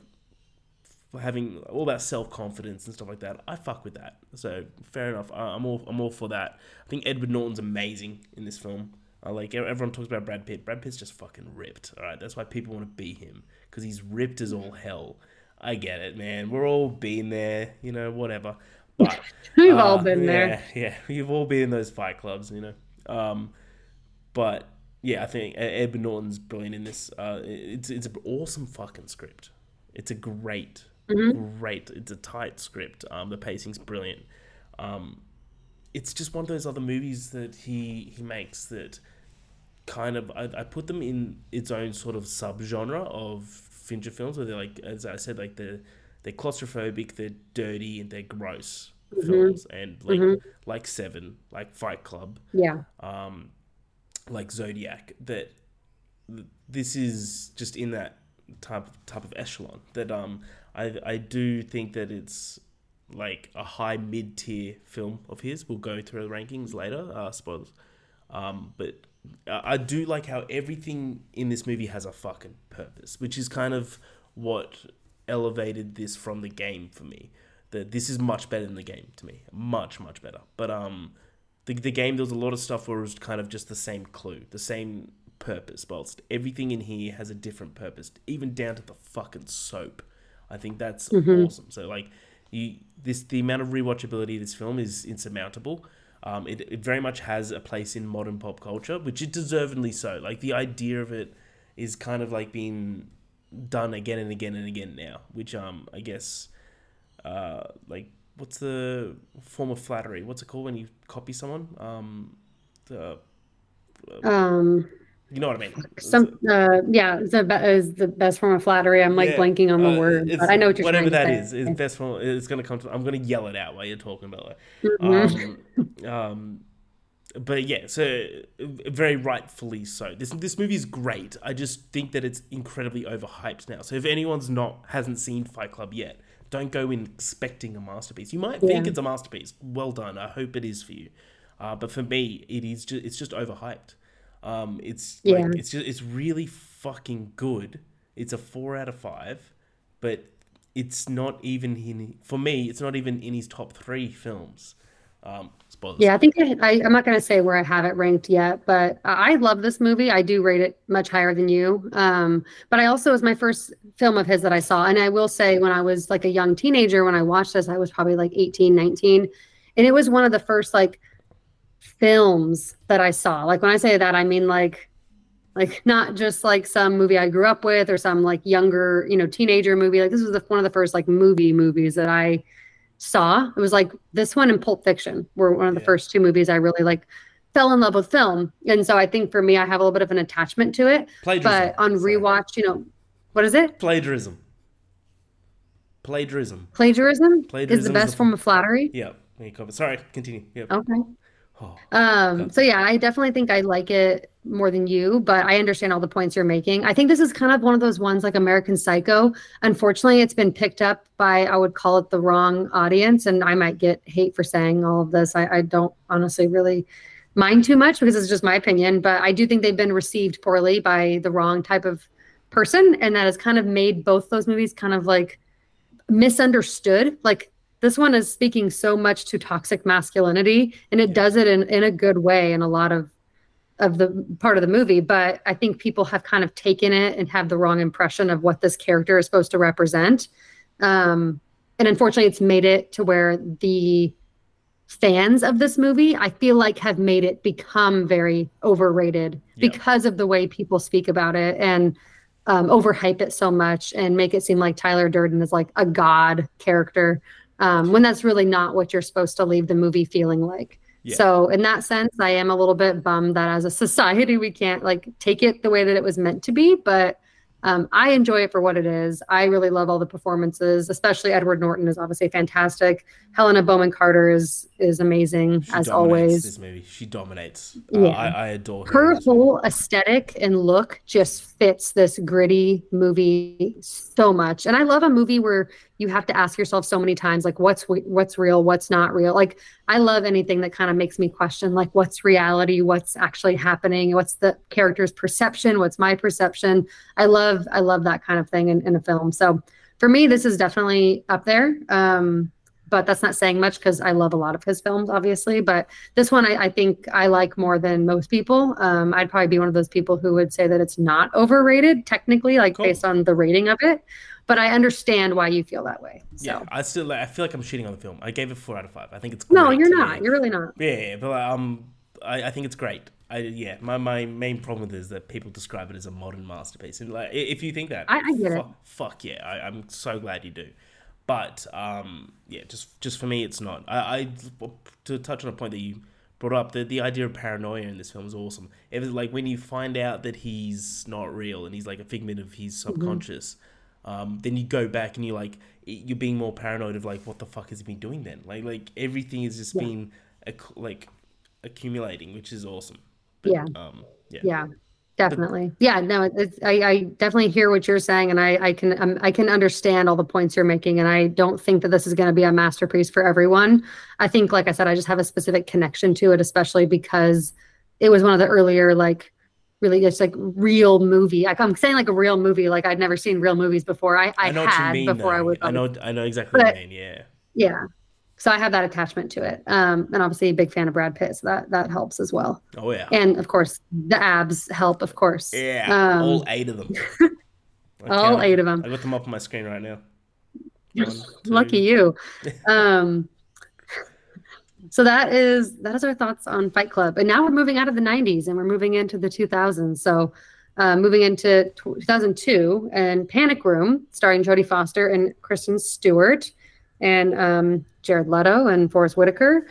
having all about self confidence and stuff like that. I fuck with that. So fair enough. I, I'm all I'm all for that. I think Edward Norton's amazing in this film. I like everyone talks about Brad Pitt. Brad Pitt's just fucking ripped. All right, that's why people want to be him because he's ripped as all hell. I get it, man. We're all been there, you know, whatever. But We've uh, all been yeah, there. Yeah, we've all been in those fight clubs, you know. Um, but yeah, I think Edward Norton's brilliant in this. Uh, it's it's an awesome fucking script. It's a great, Mm-hmm. great. It's a tight script. Um, the pacing's brilliant. Um, it's just one of those other movies that he he makes that kind of I, I put them in its own sort of subgenre of Fincher films where they're like as I said like they're they're claustrophobic, they're dirty, and they're gross films, and like like Seven, like Fight Club, Yeah. um, like Zodiac. That this is just in that type type of echelon. That um, I I do think that it's like a high mid tier film of his. We'll go through the rankings later. Uh, spoilers. Um, but I I do like how everything in this movie has a fucking purpose, which is kind of what elevated this from the game for me. That this is much better than the game to me, much much better. But um, the the game there was a lot of stuff where it was kind of just the same clue, the same purpose. Whilst everything in here has a different purpose, even down to the fucking soap. I think that's awesome. So like, you this the amount of rewatchability of this film is insurmountable. Um, it, it very much has a place in modern pop culture, which it deservedly so. Like the idea of it is kind of like being done again and again and again now, which um I guess uh like what's the form of flattery? What's it called when you copy someone? Um, the Um. you know what I mean? Some. Uh. Yeah. Is the be- is the best form of flattery. I'm like Yeah, blanking on the uh, word, but I know what you're whatever that is. It's best form. It's gonna come to. I'm gonna yell it out while you're talking about it. Mm-hmm. Um, um, but yeah, so very rightfully so. This this movie is great. I just think that it's incredibly overhyped now. So if anyone's not hasn't seen Fight Club yet, don't go in expecting a masterpiece. You might think it's a masterpiece. Well done. I hope it is for you. Uh, but for me, it is just it's just overhyped. Um, it's like Yeah. it's just it's really fucking good. It's a four out of five, but it's not even in for me. It's not even in his top three films. Um. Yeah, I think I, I'm not going to say where I have it ranked yet, but I I love this movie. I do rate it much higher than you. Um, but I also it was my first film of his that I saw. And I will say, when I was like a young teenager, when I watched this, I was probably like 18, 19. And it was one of the first like films that I saw. Like when I say that, I mean like, like not just like some movie I grew up with or some like younger, you know, teenager movie. Like this was the, one of the first like movie movies that I saw. It was like this one and Pulp Fiction were one of the Yeah. first two movies I really like fell in love with film. And so I think for me, I have a little bit of an attachment to it. Plagiarism. But on rewatch, you know, what is it? Plagiarism. Plagiarism. Plagiarism, is Plagiarism the is best the- form of flattery. Yeah. there you go. Sorry. Continue. Yep. Okay. Oh, Um, so yeah, I definitely think I like it more than you, but I understand all the points you're making. I think this is kind of one of those ones like American Psycho. Unfortunately, it's been picked up by I would call it the wrong audience, and I might get hate for saying all of this. I, I don't honestly really mind too much because it's just my opinion, but I do think they've been received poorly by the wrong type of person, and that has kind of made both those movies kind of like misunderstood. Like this one is speaking so much to toxic masculinity and it does it in, in a good way in a lot of of the part of the movie but i think people have kind of taken it and have the wrong impression of what this character is supposed to represent. Um, and unfortunately it's made it to where the fans of this movie i feel like have made it become very overrated Yeah. because of the way people speak about it and um, overhype it so much and make it seem like tyler durden is like a god character um, when that's really not what you're supposed to leave the movie feeling like. Yeah. So in that sense, I am a little bit bummed that as a society we can't like take it the way that it was meant to be. But um, I enjoy it for what it is. I really love all the performances, especially Edward Norton is obviously fantastic. Helena Bonham Carter is is amazing she as always. This movie, she dominates. Uh, yeah. Uh, I, I, adore her. Her whole aesthetic and look just fits this gritty movie so much. And I love a movie where you have to ask yourself so many times like what's what's real what's not real? Like i love anything that kind of makes me question like what's reality what's actually happening what's the character's perception what's my perception? I love i love that kind of thing in, in a film. So for me this is definitely up there. Um, but that's not saying much because I love a lot of his films, obviously. But this one, I, I think I like more than most people. Um, I'd probably be one of those people who would say that it's not overrated, technically, like cool. based on the rating of it but I understand why you feel that way. So. Yeah, I still I feel like I'm cheating on the film. I gave it four out of five. I think it's great. no, you're not. You're really not. Yeah, but um, I, I think it's great. I yeah, my, my main problem with it is that people describe it as a modern masterpiece, and like if you think that, I, I get it. Fuck yeah, I, I'm so glad you do. But um, yeah, just just for me, it's not. I, I to touch on a point that you brought up, the the idea of paranoia in this film is awesome. It was like when you find out that he's not real and he's like a figment of his mm-hmm. subconscious. Mm-hmm um, then you go back and you're like you're being more paranoid of like what the fuck has he been doing then like like everything has just yeah. been like accumulating which is awesome but, yeah um yeah yeah definitely yeah no it's, I, I definitely hear what you're saying and i i can um, i can understand all the points you're making and i don't think that this is going to be a masterpiece for everyone i think like i said i just have a specific connection to it especially because it was one of the earlier like really just like real movie. Like I'm saying like a real movie, like I'd never seen real movies before. I, I, I know had mean, before though. I was. I know I know exactly but, what you mean. Yeah. Yeah. So I have that attachment to it. Um, and obviously a big fan of Brad Pitt, so that that helps as well. Oh yeah. And of course the abs help, of course. Yeah. Um, all eight of them. all eight of them. I got them up on my screen right now. One, Lucky you. Um so that is that is our thoughts on Fight Club. And now we're moving out of the 90s and we're moving into the 2000s. So uh, moving into 2002 and Panic Room, starring Jodie Foster and Kristen Stewart, and um, Jared Leto and Forest Whitaker.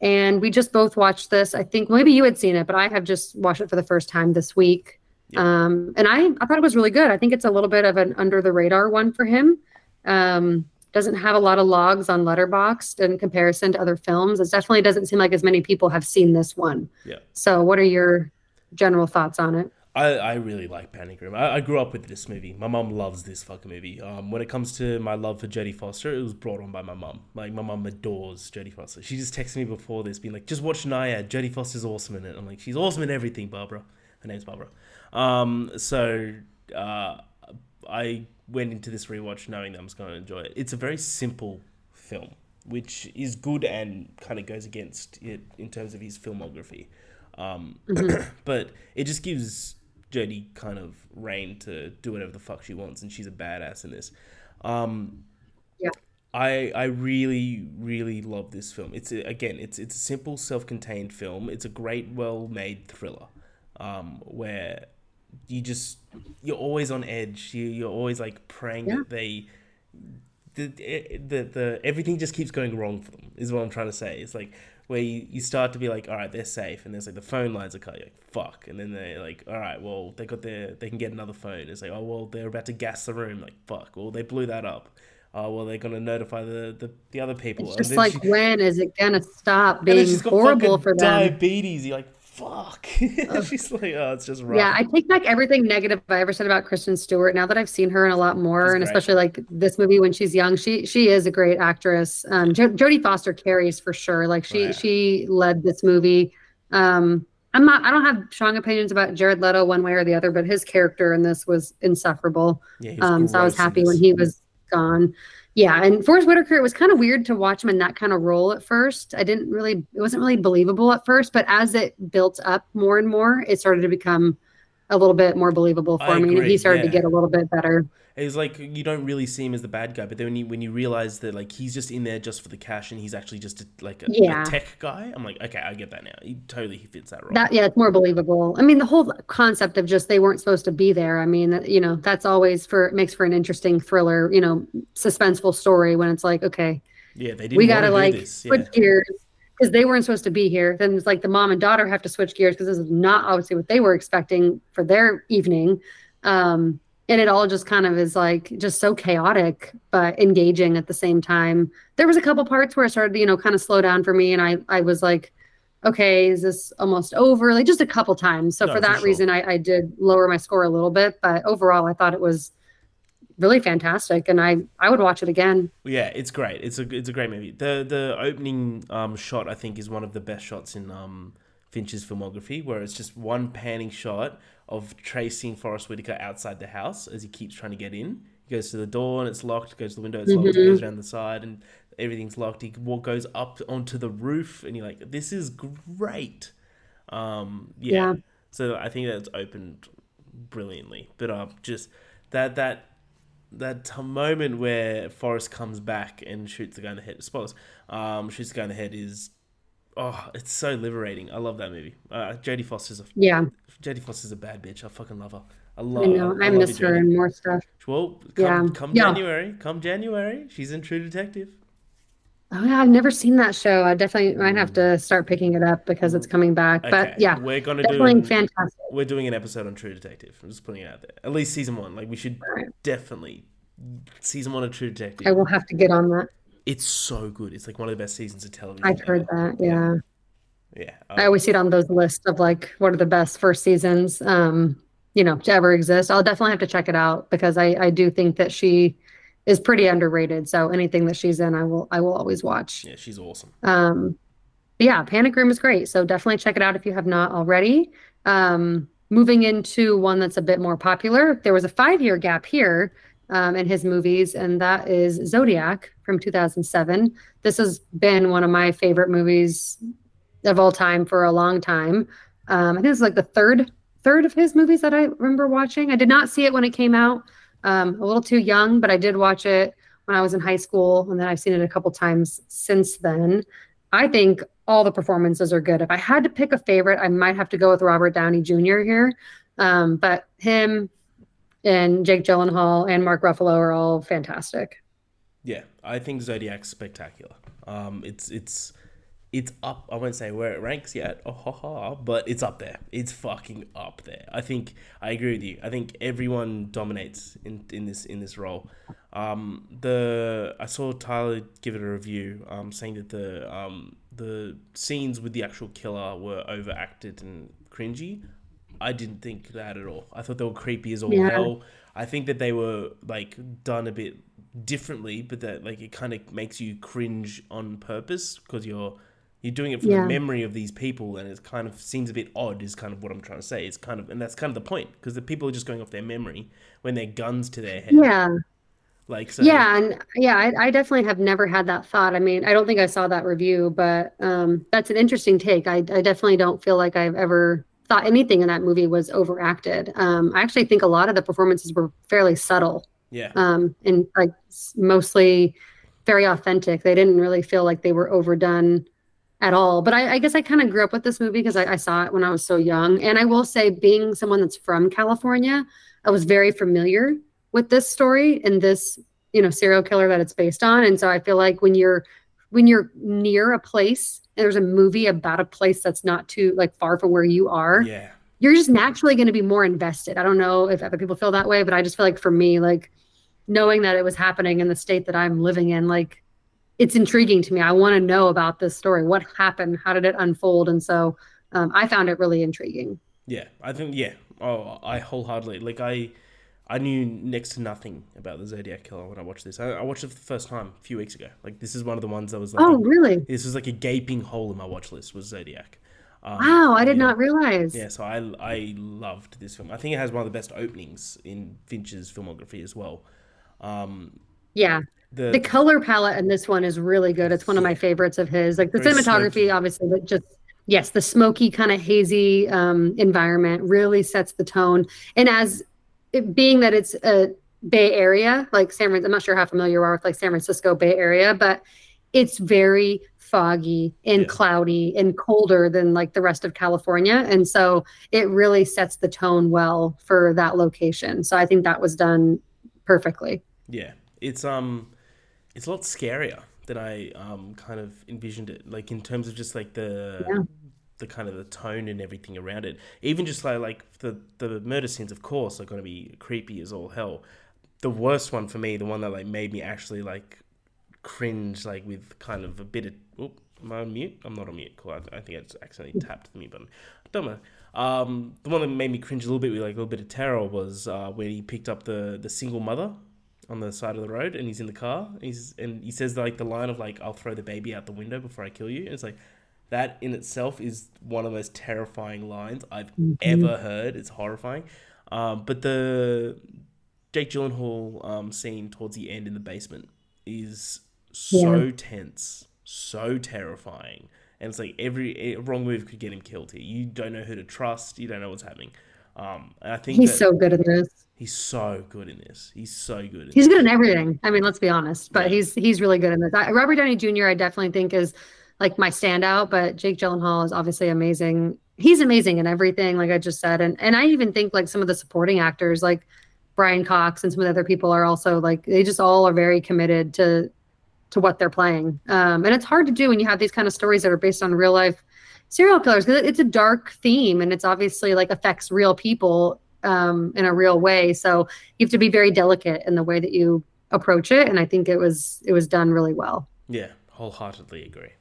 And we just both watched this. I think maybe you had seen it, but I have just watched it for the first time this week. Yeah. Um, and I, I thought it was really good. I think it's a little bit of an under the radar one for him. Um, doesn't have a lot of logs on Letterboxd in comparison to other films. It definitely doesn't seem like as many people have seen this one. Yeah. So, what are your general thoughts on it? I, I really like Panic Room. I, I grew up with this movie. My mom loves this fucking movie. Um, when it comes to my love for Jodie Foster, it was brought on by my mom. Like my mom adores Jodie Foster. She just texted me before this, being like, "Just watch Nyad. Jodie Foster's awesome in it." I'm like, "She's awesome in everything." Barbara, her name's Barbara. Um, so uh, I went into this rewatch knowing that I was going to enjoy it. It's a very simple film, which is good and kind of goes against it in terms of his filmography. Um, mm-hmm. but it just gives Jodie kind of rein to do whatever the fuck she wants, and she's a badass in this. Um, yeah. I I really really love this film. It's a, again it's it's a simple self-contained film. It's a great well-made thriller, um, where you just you're always on edge. You you're always like praying yeah. that they the, the the everything just keeps going wrong for them. Is what I'm trying to say. It's like where you, you start to be like, all right, they're safe, and there's like the phone lines are cut. You're like, fuck, and then they're like, all right, well, they got their they can get another phone. It's like, oh well, they're about to gas the room. Like, fuck, well, they blew that up. Oh well, they're gonna notify the the, the other people. It's just like, she, when is it gonna stop being horrible for them? Diabetes. You're like, fuck. She's like, oh, it's just rough. Yeah, I take back everything negative I ever said about Kristen Stewart. Now that I've seen her in a lot more, she's and great. especially like this movie when she's young, she she is a great actress. Um, jo- Jodie Foster carries for sure. Like she she led this movie. Um, I'm not. I don't have strong opinions about Jared Leto one way or the other, but his character in this was insufferable. Yeah, um, so I was happy when he was gone. Yeah, and Forest Whitaker, it was kind of weird to watch him in that kind of role at first. I didn't really, it wasn't really believable at first, but as it built up more and more, it started to become a little bit more believable for I me. Agree, he started yeah. to get a little bit better. It's like you don't really see him as the bad guy, but then when you when you realize that like he's just in there just for the cash and he's actually just a, like a, yeah. a tech guy, I'm like, okay, I get that now. He totally fits that role. That yeah, it's more believable. I mean, the whole concept of just they weren't supposed to be there. I mean, you know, that's always for makes for an interesting thriller, you know, suspenseful story when it's like, okay, Yeah, they didn't we gotta like this. switch gears because they weren't supposed to be here. Then it's like the mom and daughter have to switch gears because this is not obviously what they were expecting for their evening. Um, and it all just kind of is like just so chaotic but engaging at the same time. There was a couple parts where it started, to, you know, kind of slow down for me, and I I was like, okay, is this almost over? Like just a couple times. So No, for for that sure. reason, I, I did lower my score a little bit, but overall, I thought it was really fantastic, and I I would watch it again. Yeah, it's great. It's a it's a great movie. The the opening um, shot I think is one of the best shots in um, Finch's filmography, where it's just one panning shot of tracing Forest Whitaker outside the house as he keeps trying to get in. He goes to the door and it's locked. Goes to the window, it's locked. He goes around the side and everything's locked. He walk, goes up onto the roof and you're like, this is great. Um, yeah. Yeah. So I think that's opened brilliantly. But uh, just that that that moment where Forest comes back and shoots the guy in the head. Spoilers. Um, shoots the guy in the head is oh, it's so liberating. I love that movie. Uh, Jodie Foster's a Yeah, Jodie Foster's a bad bitch. I fucking love her. I love. I know. I, I, miss her and more stuff. Well, come, Yeah. come Yeah. January, come January, she's in True Detective. Oh yeah, I've never seen that show. I definitely might have to start picking it up because it's coming back. Okay, But yeah, we're gonna definitely do. fantastic. We're doing an episode on True Detective. I'm just putting it out there. At least season one. Like we should Alright. definitely season one of True Detective. I will have to get on that. It's so good. It's like one of the best seasons of television. I've heard that. Yeah. Yeah. I um, always see it on those lists of like what are the best first seasons um, you know, to ever exist. I'll definitely have to check it out because I I do think that she is pretty underrated. So anything that she's in, I will I will always watch. yeah, she's awesome. Um, yeah, Panic Room is great. So definitely check it out if you have not already. Um, moving into one that's a bit more popular, there was a five year gap here um, in his movies, and that is Zodiac from 2007. This has been one of my favorite movies of all time for a long time. Um, I think it's like the third third of his movies that I remember watching. I did not see it when it came out. Um, a little too young, but I did watch it when I was in high school, and then I've seen it a couple times since then. I think all the performances are good. If I had to pick a favorite, I might have to go with Robert Downey Jr. here. Um, but him and Jake Gyllenhaal and Mark Ruffalo are all fantastic. Yeah, I think Zodiac's spectacular. Um, it's it's it's up. I won't say where it ranks yet, oh, ha, ha, but it's up there. It's fucking up there. I think I agree with you. I think everyone dominates in, in this in this role. Um, the I saw Tyler give it a review, um, saying that the um, the scenes with the actual killer were overacted and cringy. I didn't think that at all. I thought they were creepy as all Yeah. hell. I think that they were like done a bit differently, but that like it kind of makes you cringe on purpose because you're you're doing it from Yeah. the memory of these people, and it kind of seems a bit odd. Is kind of what I'm trying to say. It's kind of and that's kind of the point because the people are just going off their memory when they're guns to their head. Yeah. like so. Yeah, and yeah, I, I definitely have never had that thought. I mean, I don't think I saw that review, but um, that's an interesting take. I, I definitely don't feel like I've ever thought anything in that movie was overacted. Um, I actually think a lot of the performances were fairly subtle yeah, um, and like mostly very authentic. They didn't really feel like they were overdone at all. But I, I guess I kind of grew up with this movie because I, I saw it when I was so young. And I will say, being someone that's from California, I was very familiar with this story and this, you know, serial killer that it's based on. And so I feel like when you're when you're near a place and there's a movie about a place that's not too like far from where you are, yeah, you're just naturally going to be more invested. I don't know if other people feel that way, but I just feel like for me, like knowing that it was happening in the state that I'm living in, like it's intriguing to me. I want to know about this story. What happened? How did it unfold? And so um, I found it really intriguing. yeah. I think yeah. Oh, I wholeheartedly like I. I knew next to nothing about the Zodiac Killer when I watched this. I, I watched it for the first time a few weeks ago. Like this is one of the ones that was like Oh, really? this was like a gaping hole in my watch list was Zodiac. Um, Wow, I did yeah. not realize. Yeah, so I I loved this film. I think it has one of the best openings in Finch's filmography as well. Um, Yeah. the, The color palette in this one is really good. It's one of my favorites of his. Like the cinematography, smoky. obviously, but just yes, the smoky kind of hazy um, environment really sets the tone. And as it, being that it's a Bay Area, like San, Fran- I'm not sure how familiar you are with like San Francisco Bay Area, but it's very foggy and Yeah. cloudy and colder than like the rest of California, and so it really sets the tone well for that location. So I think that was done perfectly. yeah, it's um, it's a lot scarier than I um, kind of envisioned it. Like in terms of just like the Yeah. The kind of the tone and everything around it. Even just like like the the murder scenes, of course, are going to be creepy as all hell. The worst one for me, the one that like made me actually like cringe, like with kind of a bit of. Oop, am I on mute? I'm not on mute. Cool. I, I think I just accidentally tapped the mute button. Don't know. Um, the one that made me cringe a little bit with like a little bit of terror was uh, when he picked up the the single mother on the side of the road and he's in the car. He's and he says like the line of like I'll throw the baby out the window before I kill you. And it's like that in itself is one of the most terrifying lines I've ever heard. It's horrifying. Um, but the Jake Gyllenhaal um, scene towards the end in the basement is so tense, so terrifying. And it's like every eh, wrong move could get him killed here. You don't know who to trust. You don't know what's happening. Um, and I think He's so good in this. he's so good in this. He's so good. In He's this. good in everything. I mean, let's be honest, but Yeah. he's he's really good in this. I, Robert Downey Jr. I definitely think is like my standout, but Jake Gyllenhaal is obviously amazing. He's amazing in everything, like I just said, and and I even think like some of the supporting actors, like Brian Cox and some of the other people, are also like they just all are very committed to to what they're playing. Um, and it's hard to do when you have these kind of stories that are based on real life serial killers because it's a dark theme and it's obviously like affects real people um, in a real way. So you have to be very delicate in the way that you approach it and i think it was it was done really well Yeah, wholeheartedly agree.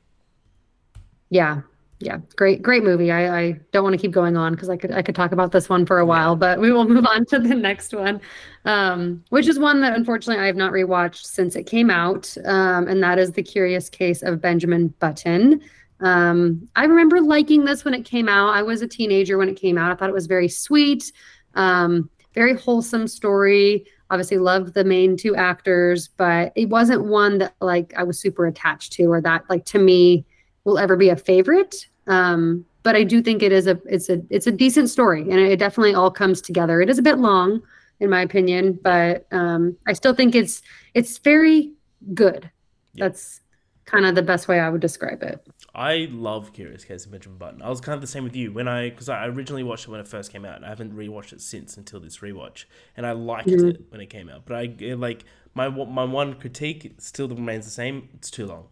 Yeah. Yeah. Great great movie. I i don't want to keep going on because i could i could talk about this one for a while but we will move on to the next one um which is one that unfortunately i have not rewatched since it came out um and that is the curious case of benjamin button. Um i remember liking this when it came out. I was a teenager when it came out. I thought it was very sweet um very wholesome story. Obviously loved the main two actors but it wasn't one that like i was super attached to or that like to me will ever be a favorite um but i do think it is a it's a it's a decent story and it definitely all comes together it is a bit long in my opinion but um i still think it's it's very good Yeah. that's kind of the best way i would describe it I love Curious Case of Benjamin Button. I was kind of the same with you when I because I originally watched it when it first came out. and I haven't rewatched it since until this rewatch, and I liked Mhm. it when it came out. But I like my my one critique still remains the same. It's too long.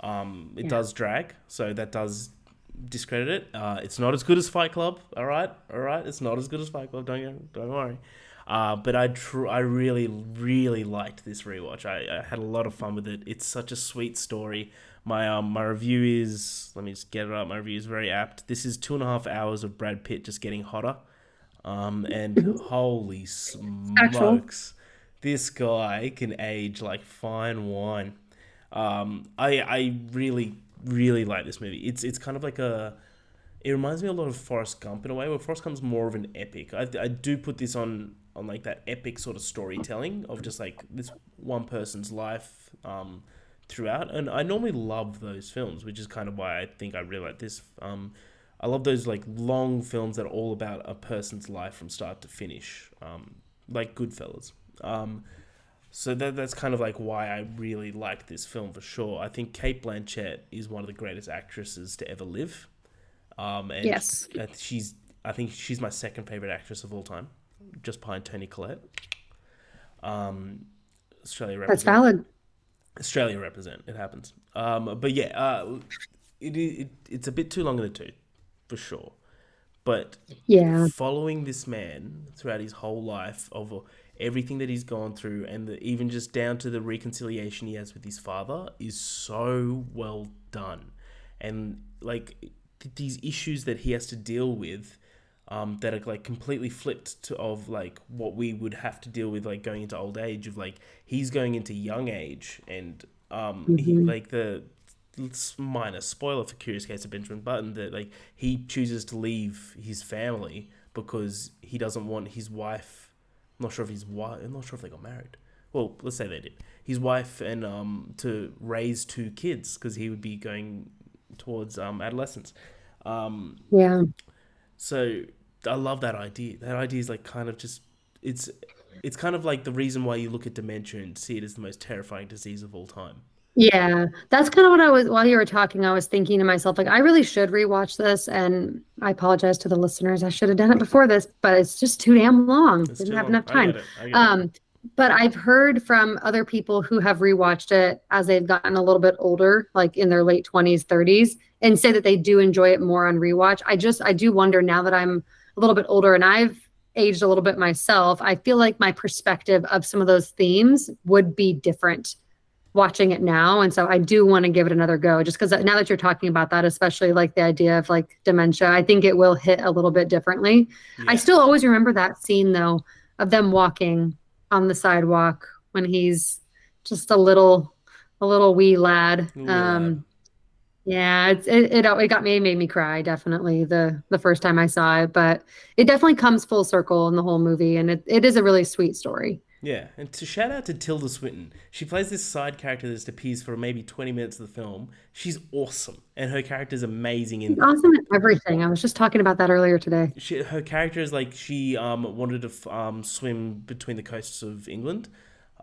Um, it Yeah. does drag, so that does discredit it. Uh, it's not as good as Fight Club. All right, all right. It's not as good as Fight Club. Don't don't worry. Uh, but I tr- I really really liked this rewatch. I, I had a lot of fun with it. It's such a sweet story. My um my review is let me just get it up. My review is very apt. This is two and a half hours of Brad Pitt just getting hotter. Um and holy smokes, this guy can age like fine wine. Um I I really really like this movie. It's it's kind of like a it reminds me a lot of Forrest Gump in a way, where Forrest Gump's more of an epic. I, I do put this on on like that epic sort of storytelling of just like this one person's life um, throughout, and I normally love those films, which is kind of why I think I really like this. Um, I love those like long films that are all about a person's life from start to finish, um, like Goodfellas. Um, so that, that's kind of like why I really like this film for sure. I think Cate Blanchett is one of the greatest actresses to ever live. Um, and Yes. she's I think she's my second favorite actress of all time, just behind Toni Collette. Um, Australia represent. that's valid Australia represent. It happens. Um, but yeah, uh, it, it it's a bit too long in the tooth, for sure. But yeah following this man throughout his whole life of everything that he's gone through and the, even just down to the reconciliation he has with his father is so well done and like th- these issues that he has to deal with um, that are like completely flipped to of like what we would have to deal with like going into old age of like he's going into young age and um he, like the minor spoiler for Curious Case of Benjamin Button that like he chooses to leave his family because he doesn't want his wife. I'm not sure if his wife. I'm not sure if they got married. Well, let's say they did. His wife and um to raise two kids because he would be going towards um adolescence. Um, yeah so I love that idea. That idea is like kind of just it's it's kind of like the reason why you look at dementia and see it as the most terrifying disease of all time. Yeah, that's kind of what I was while you were talking, I was thinking to myself, like, I really should rewatch this. And I apologize to the listeners. I should have done it before this, but it's just too damn long. It's Didn't have long. enough time. get it. I get it. Um, but I've heard from other people who have rewatched it as they've gotten a little bit older, like in their late 20s, 30s, and say that they do enjoy it more on rewatch. I just, I do wonder now that I'm a little bit older and I've aged a little bit myself, I feel like my perspective of some of those themes would be different watching it now. And so I do want to give it another go just because now that you're talking about that, especially like the idea of like dementia, I think it will hit a little bit differently. Yeah. I still always remember that scene though of them walking on the sidewalk when he's just a little a little wee lad. Yeah. Um yeah, it's it, it it got me made me cry definitely the the first time I saw it, but it definitely comes full circle in the whole movie and it, it is a really sweet story. Yeah, and to shout out to Tilda Swinton. She plays this side character that just appears for maybe 20 minutes of the film. She's awesome, and her character is amazing. In awesome at everything. I was just talking about that earlier today. She, her character is like she um, wanted to um, swim between the coasts of England,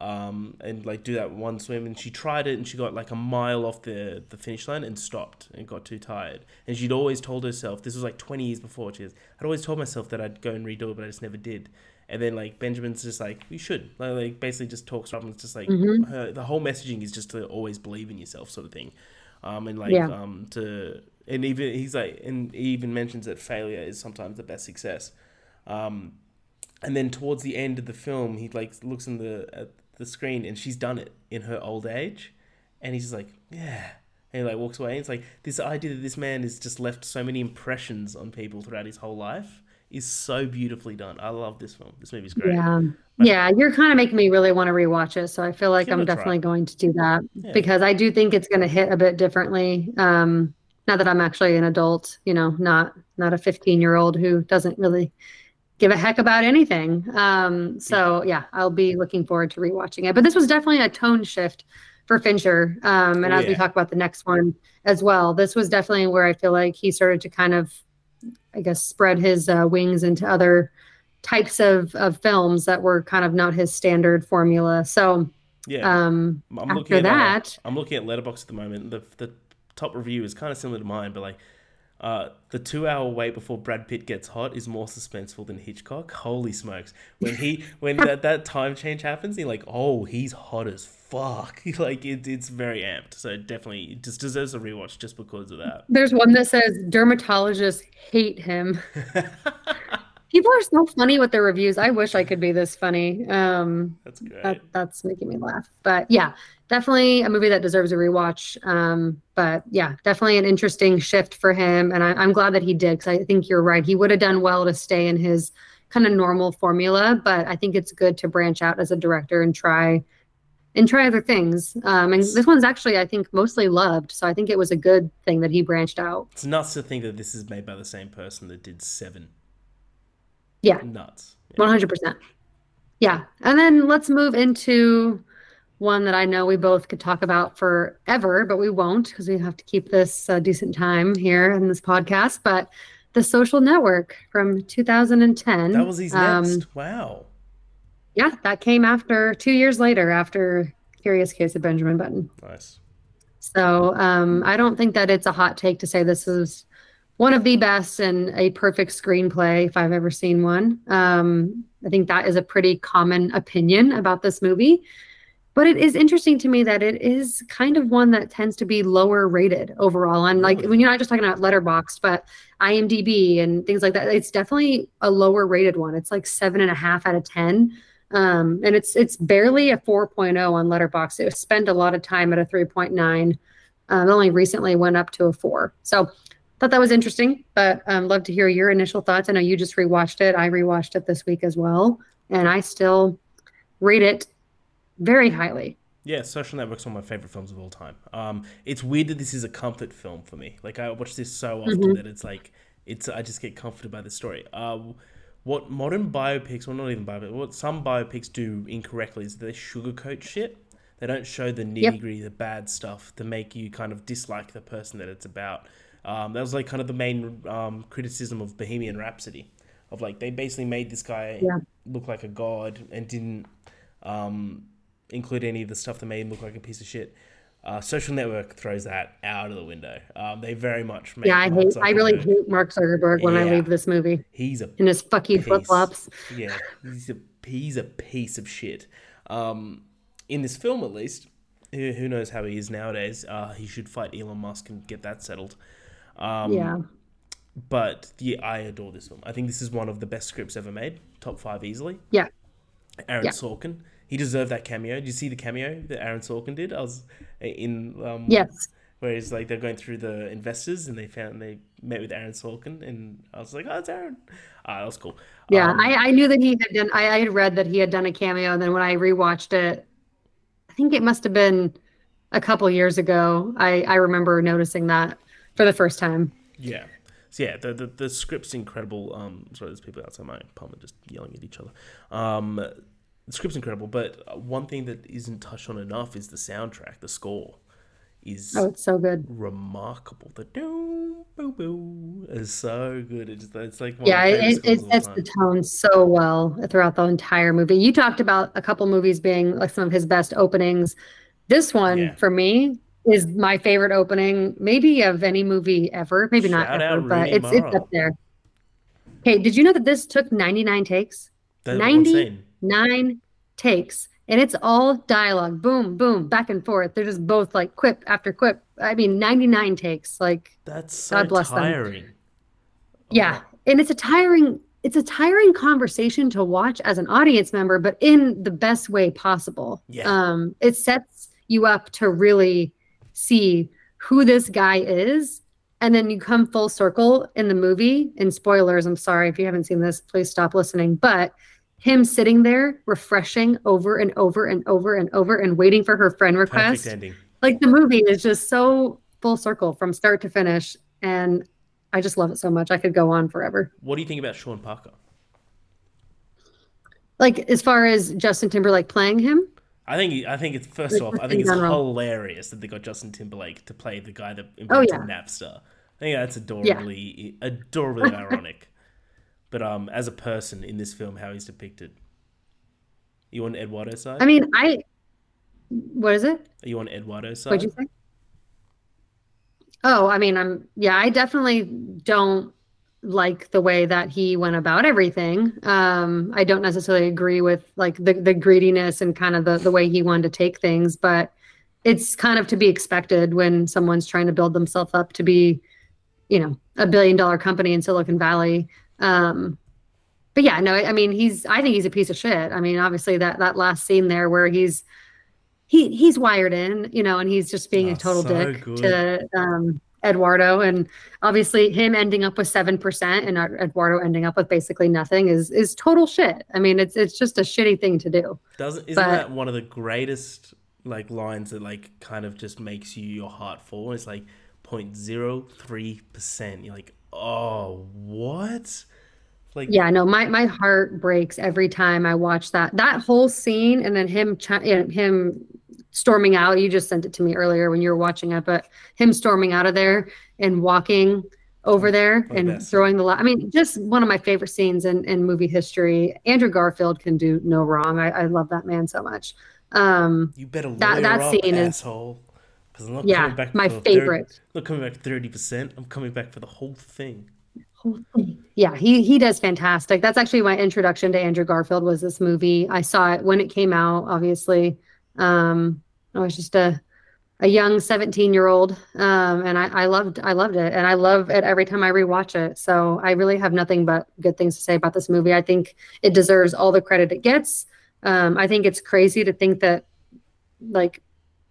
um, and like do that one swim, and she tried it, and she got like a mile off the the finish line and stopped and got too tired. And she'd always told herself this was like 20 years before. She I'd always told myself that I'd go and redo it, but I just never did. And then like Benjamin's just like you should like, like basically just talks and it's just like mm-hmm. her, the whole messaging is just to always believe in yourself sort of thing, um and like yeah. um to and even he's like and he even mentions that failure is sometimes the best success, um, and then towards the end of the film he like looks in the at the screen and she's done it in her old age, and he's just like yeah and he like walks away. And it's like this idea that this man has just left so many impressions on people throughout his whole life is so beautifully done. I love this film. This movie's great. Yeah. But yeah, you're kind of making me really want to rewatch it. So I feel like I'm definitely try. going to do that yeah. because I do think it's going to hit a bit differently. Um, now that I'm actually an adult, you know, not not a 15 year old who doesn't really give a heck about anything. Um, so yeah, I'll be looking forward to rewatching it. But this was definitely a tone shift for Fincher. Um, and oh, as yeah. we talk about the next one as well, this was definitely where I feel like he started to kind of I guess, spread his uh, wings into other types of, of films that were kind of not his standard formula. So, yeah, um, I'm after looking at, uh, that, uh, I'm looking at Letterboxd at the moment. The the top review is kind of similar to mine, but like. Uh, the two-hour wait before Brad Pitt gets hot is more suspenseful than Hitchcock. Holy smokes! When he when that, that time change happens, you're like, oh, he's hot as fuck. like it, it's very amped. So definitely it just deserves a rewatch just because of that. There's one that says dermatologists hate him. People are so funny with their reviews. I wish I could be this funny. Um, that's great. That, that's making me laugh. But yeah, definitely a movie that deserves a rewatch. Um, but yeah, definitely an interesting shift for him, and I, I'm glad that he did because I think you're right. He would have done well to stay in his kind of normal formula, but I think it's good to branch out as a director and try and try other things. Um, and this one's actually, I think, mostly loved. So I think it was a good thing that he branched out. It's nuts to think that this is made by the same person that did Seven. Yeah. Nuts. One hundred percent. Yeah. And then let's move into one that I know we both could talk about forever, but we won't because we have to keep this uh, decent time here in this podcast. But The Social Network from 2010. That was his um, next. Wow. Yeah, that came after two years later after Curious Case of Benjamin Button. Nice. So um, I don't think that it's a hot take to say this is one of the best and a perfect screenplay if I've ever seen one. Um, I think that is a pretty common opinion about this movie. But it is interesting to me that it is kind of one that tends to be lower rated overall. And like when you're not just talking about Letterboxd, but IMDb and things like that, it's definitely a lower rated one. It's like seven and a half out of 10 um, and it's it's barely a 4.0 on Letterboxd. It spent a lot of time at a 3.9. Um, only recently went up to a four. So thought that was interesting, but um, love to hear your initial thoughts. I know you just rewatched it. I rewatched it this week as well, and I still rate it very highly. Yeah, Social Network's one of my favorite films of all time. Um, it's weird that this is a comfort film for me. Like I watch this so often mm-hmm. that it's like it's I just get comforted by the story. Uh, what modern biopics, well, not even biopics, what some biopics do incorrectly is they sugarcoat shit. They don't show the nitty gritty, yep. the bad stuff to make you kind of dislike the person that it's about. Um, that was like kind of the main um, criticism of Bohemian Rhapsody, of like they basically made this guy yeah. look like a god and didn't um, include any of the stuff that made him look like a piece of shit. Uh, social network throws that out of the window. Um, they very much make yeah. I hate. I really hate Mark Zuckerberg yeah. when I leave this movie. He's a in his fucky flip flops. Yeah, he's a he's a piece of shit. Um, in this film, at least, who, who knows how he is nowadays? Uh, he should fight Elon Musk and get that settled. Um, yeah. But yeah, I adore this film. I think this is one of the best scripts ever made. Top five easily. Yeah. Aaron Yeah. Sorkin. He deserved that cameo. Did you see the cameo that Aaron Sorkin did? I was in um, Yes. where it's like they're going through the investors and they found they met with Aaron Sorkin and I was like, oh, it's Aaron. Ah, that was cool. Yeah, Um, I, I knew that he had done. I, I had read that he had done a cameo, and then when I rewatched it, I think it must have been a couple years ago. I I remember noticing that for the first time. Yeah. So yeah, the, the the script's incredible. Um, sorry, there's people outside my apartment just yelling at each other. Um, the script's incredible, but one thing that isn't touched on enough is the soundtrack. The score is Oh, it's so good. remarkable. The doo boo boo is so good. It's it's like one Yeah, it, it, it scores of sets the time. tone so well throughout the entire movie. You talked about a couple movies being like some of his best openings. This one, Yeah. for me, is my favorite opening, maybe of any movie ever. Maybe not ever, but Rooney it's it's up there. Okay, did you know that this took 99 takes? That 90 one scene. Nine takes. And it's all dialogue, boom, boom, back and forth. They're just both like quip after quip. I mean, 99 takes. Like, That's so God bless them. tiring. yeah. And it's a tiring, it's a tiring conversation to watch as an audience member, but in the best way possible. Yeah. Um, it sets you up to really see who this guy is. And then you come full circle in the movie. And spoilers, I'm sorry if you haven't seen this, please stop listening. But him sitting there refreshing over and over and over and over and waiting for her friend request. Like the movie is just so full circle from start to finish. And I just love it so much. I could go on forever. What do you think about Sean Parker? Like as far as Justin Timberlake playing him, I think I think it's first Like, off, I think it's general. hilarious that they got Justin Timberlake to play the guy that Oh, invented yeah. Napster. I think that's adorably adorably ironic. But um, as a person in this film, how he's depicted. You on Eduardo's side? I mean, I what is it? Are you on Eduardo's side? What'd you say? Oh, I mean, I'm yeah, I definitely don't like the way that he went about everything. Um, I don't necessarily agree with like the the greediness and kind of the the way he wanted to take things, but it's kind of to be expected when someone's trying to build themselves up to be, you know, a billion dollar company in Silicon Valley. Um, but yeah, no, I I mean, he's I think he's a piece of shit. I mean, obviously that that last scene there where he's he he's wired in, you know, and he's just being Oh, a total so dick good. to um, Eduardo, and obviously him ending up with seven percent and Eduardo ending up with basically nothing is is total shit. I mean, it's it's just a shitty thing to do. Doesn't isn't but- that one of the greatest like lines that like kind of just makes you your heart fall? It's like 0.03 percent. You're like, oh, what? Like, Yeah, no, my my heart breaks every time I watch that that whole scene, and then him know, him storming out. You just sent it to me earlier when you were watching it, but him storming out of there and walking over there the and throwing the. I mean, just one of my favorite scenes in in movie history. Andrew Garfield can do no wrong. I, I love that man so much. Um, You better That- that up, scene is- asshole. Because I'm not Yeah, coming back my favorite. 30, not coming back thirty percent. I'm coming back for the whole thing. Yeah, he he does fantastic. That's actually my introduction to Andrew Garfield was this movie. I saw it when it came out, obviously. Um, I was just a a young 17 year old um, and I, I loved I loved it and I love it every time I rewatch it. So I really have nothing but good things to say about this movie. I think it deserves all the credit it gets. Um, I think it's crazy to think that like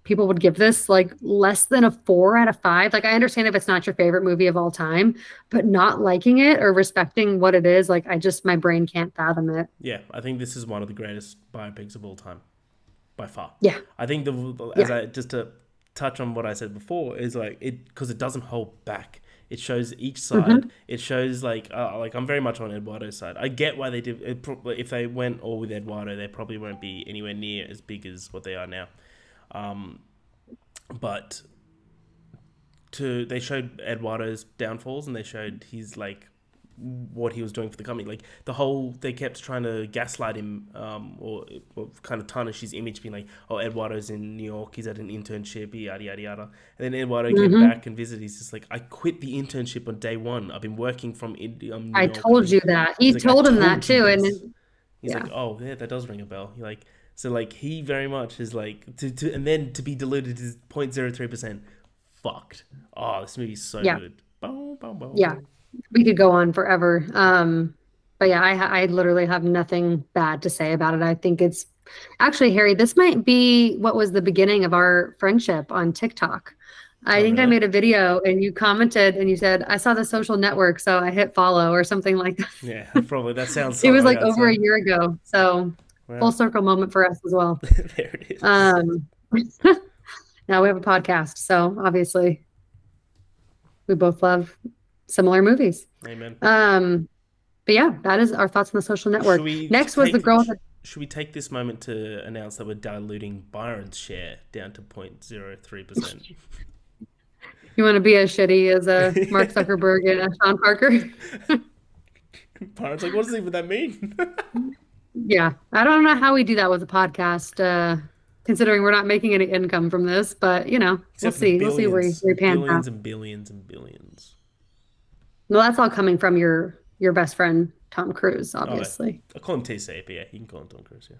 people would give this like less than a four out of five. Like I understand if it's not your favorite movie of all time, but not liking it or respecting what it is, like I just my brain can't fathom it. Yeah, I think this is one of the greatest biopics of all time, by far. Yeah. I think the as I just to touch on what I said before is like it because it doesn't hold back. It shows each side. Mm-hmm. It shows like uh, like I'm very much on Eduardo's side. I get why they did. It, if they went all with Eduardo, they probably won't be anywhere near as big as what they are now. Um, but to they showed Eduardo's downfalls and they showed his like what he was doing for the company. Like the whole, they kept trying to gaslight him, um, or, or kind of tarnish his image, being like, "Oh, Eduardo's in New York. He's at an internship. Yada yada yada." And then Eduardo came back and visited. He's just like, "I quit the internship on day one. I've been working from India." um, I York." told you that. He He's like, "I told him that told you too. And this." it- He's Yeah. like, "Oh, yeah, that does ring a bell." You're like, So like he very much is like to, to and then to be diluted to 0.03 percent, fucked. Oh, this movie's so Yeah. good. Yeah. We could go on forever. Um, but yeah, I, I literally have nothing bad to say about it. I think it's actually, Harry, this might be what was the beginning of our friendship on TikTok. I Oh, think I made a video and you commented and you said, I saw the social network, so I hit follow or something like that. Yeah, probably that sounds. It was like over a year ago. So Wow. full circle moment for us as well. there it is. Um, now we have a podcast, so obviously we both love similar movies. Amen. Um, but yeah, that is our thoughts on the social network. Next was the take- girl the Should we take this moment to announce that we're diluting Byron's share down to 0.03 percent? You want to be as shitty as uh, Mark Zuckerberg and uh, Sean Parker? Byron's like, what does even that mean? Yeah, I don't know how we do that with a podcast, uh, considering we're not making any income from this. But you know, we'll Except for see. We'll see where we pan billions out. and billions and billions. Well, that's all coming from your your best friend Tom Cruise, obviously. I call him TC, but yeah, you can call him Tom Cruise. Yeah,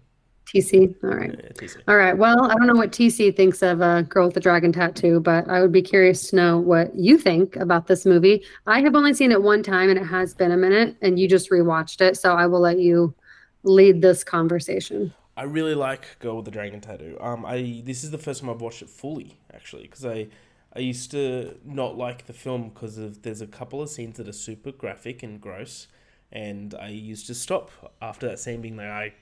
TC. All right. yeah TC. All right. Well, I don't know what TC thinks of a girl with a dragon tattoo, but I would be curious to know what you think about this movie. I have only seen it one time and it has been a minute, and you just rewatched it. So I will let you lead this conversation. I really like Girl with the Dragon Tattoo. Um, I this is the first time I've watched it fully actually because I I used to not like the film because of there's a couple of scenes that are super graphic and gross, and I used to stop after that scene being like I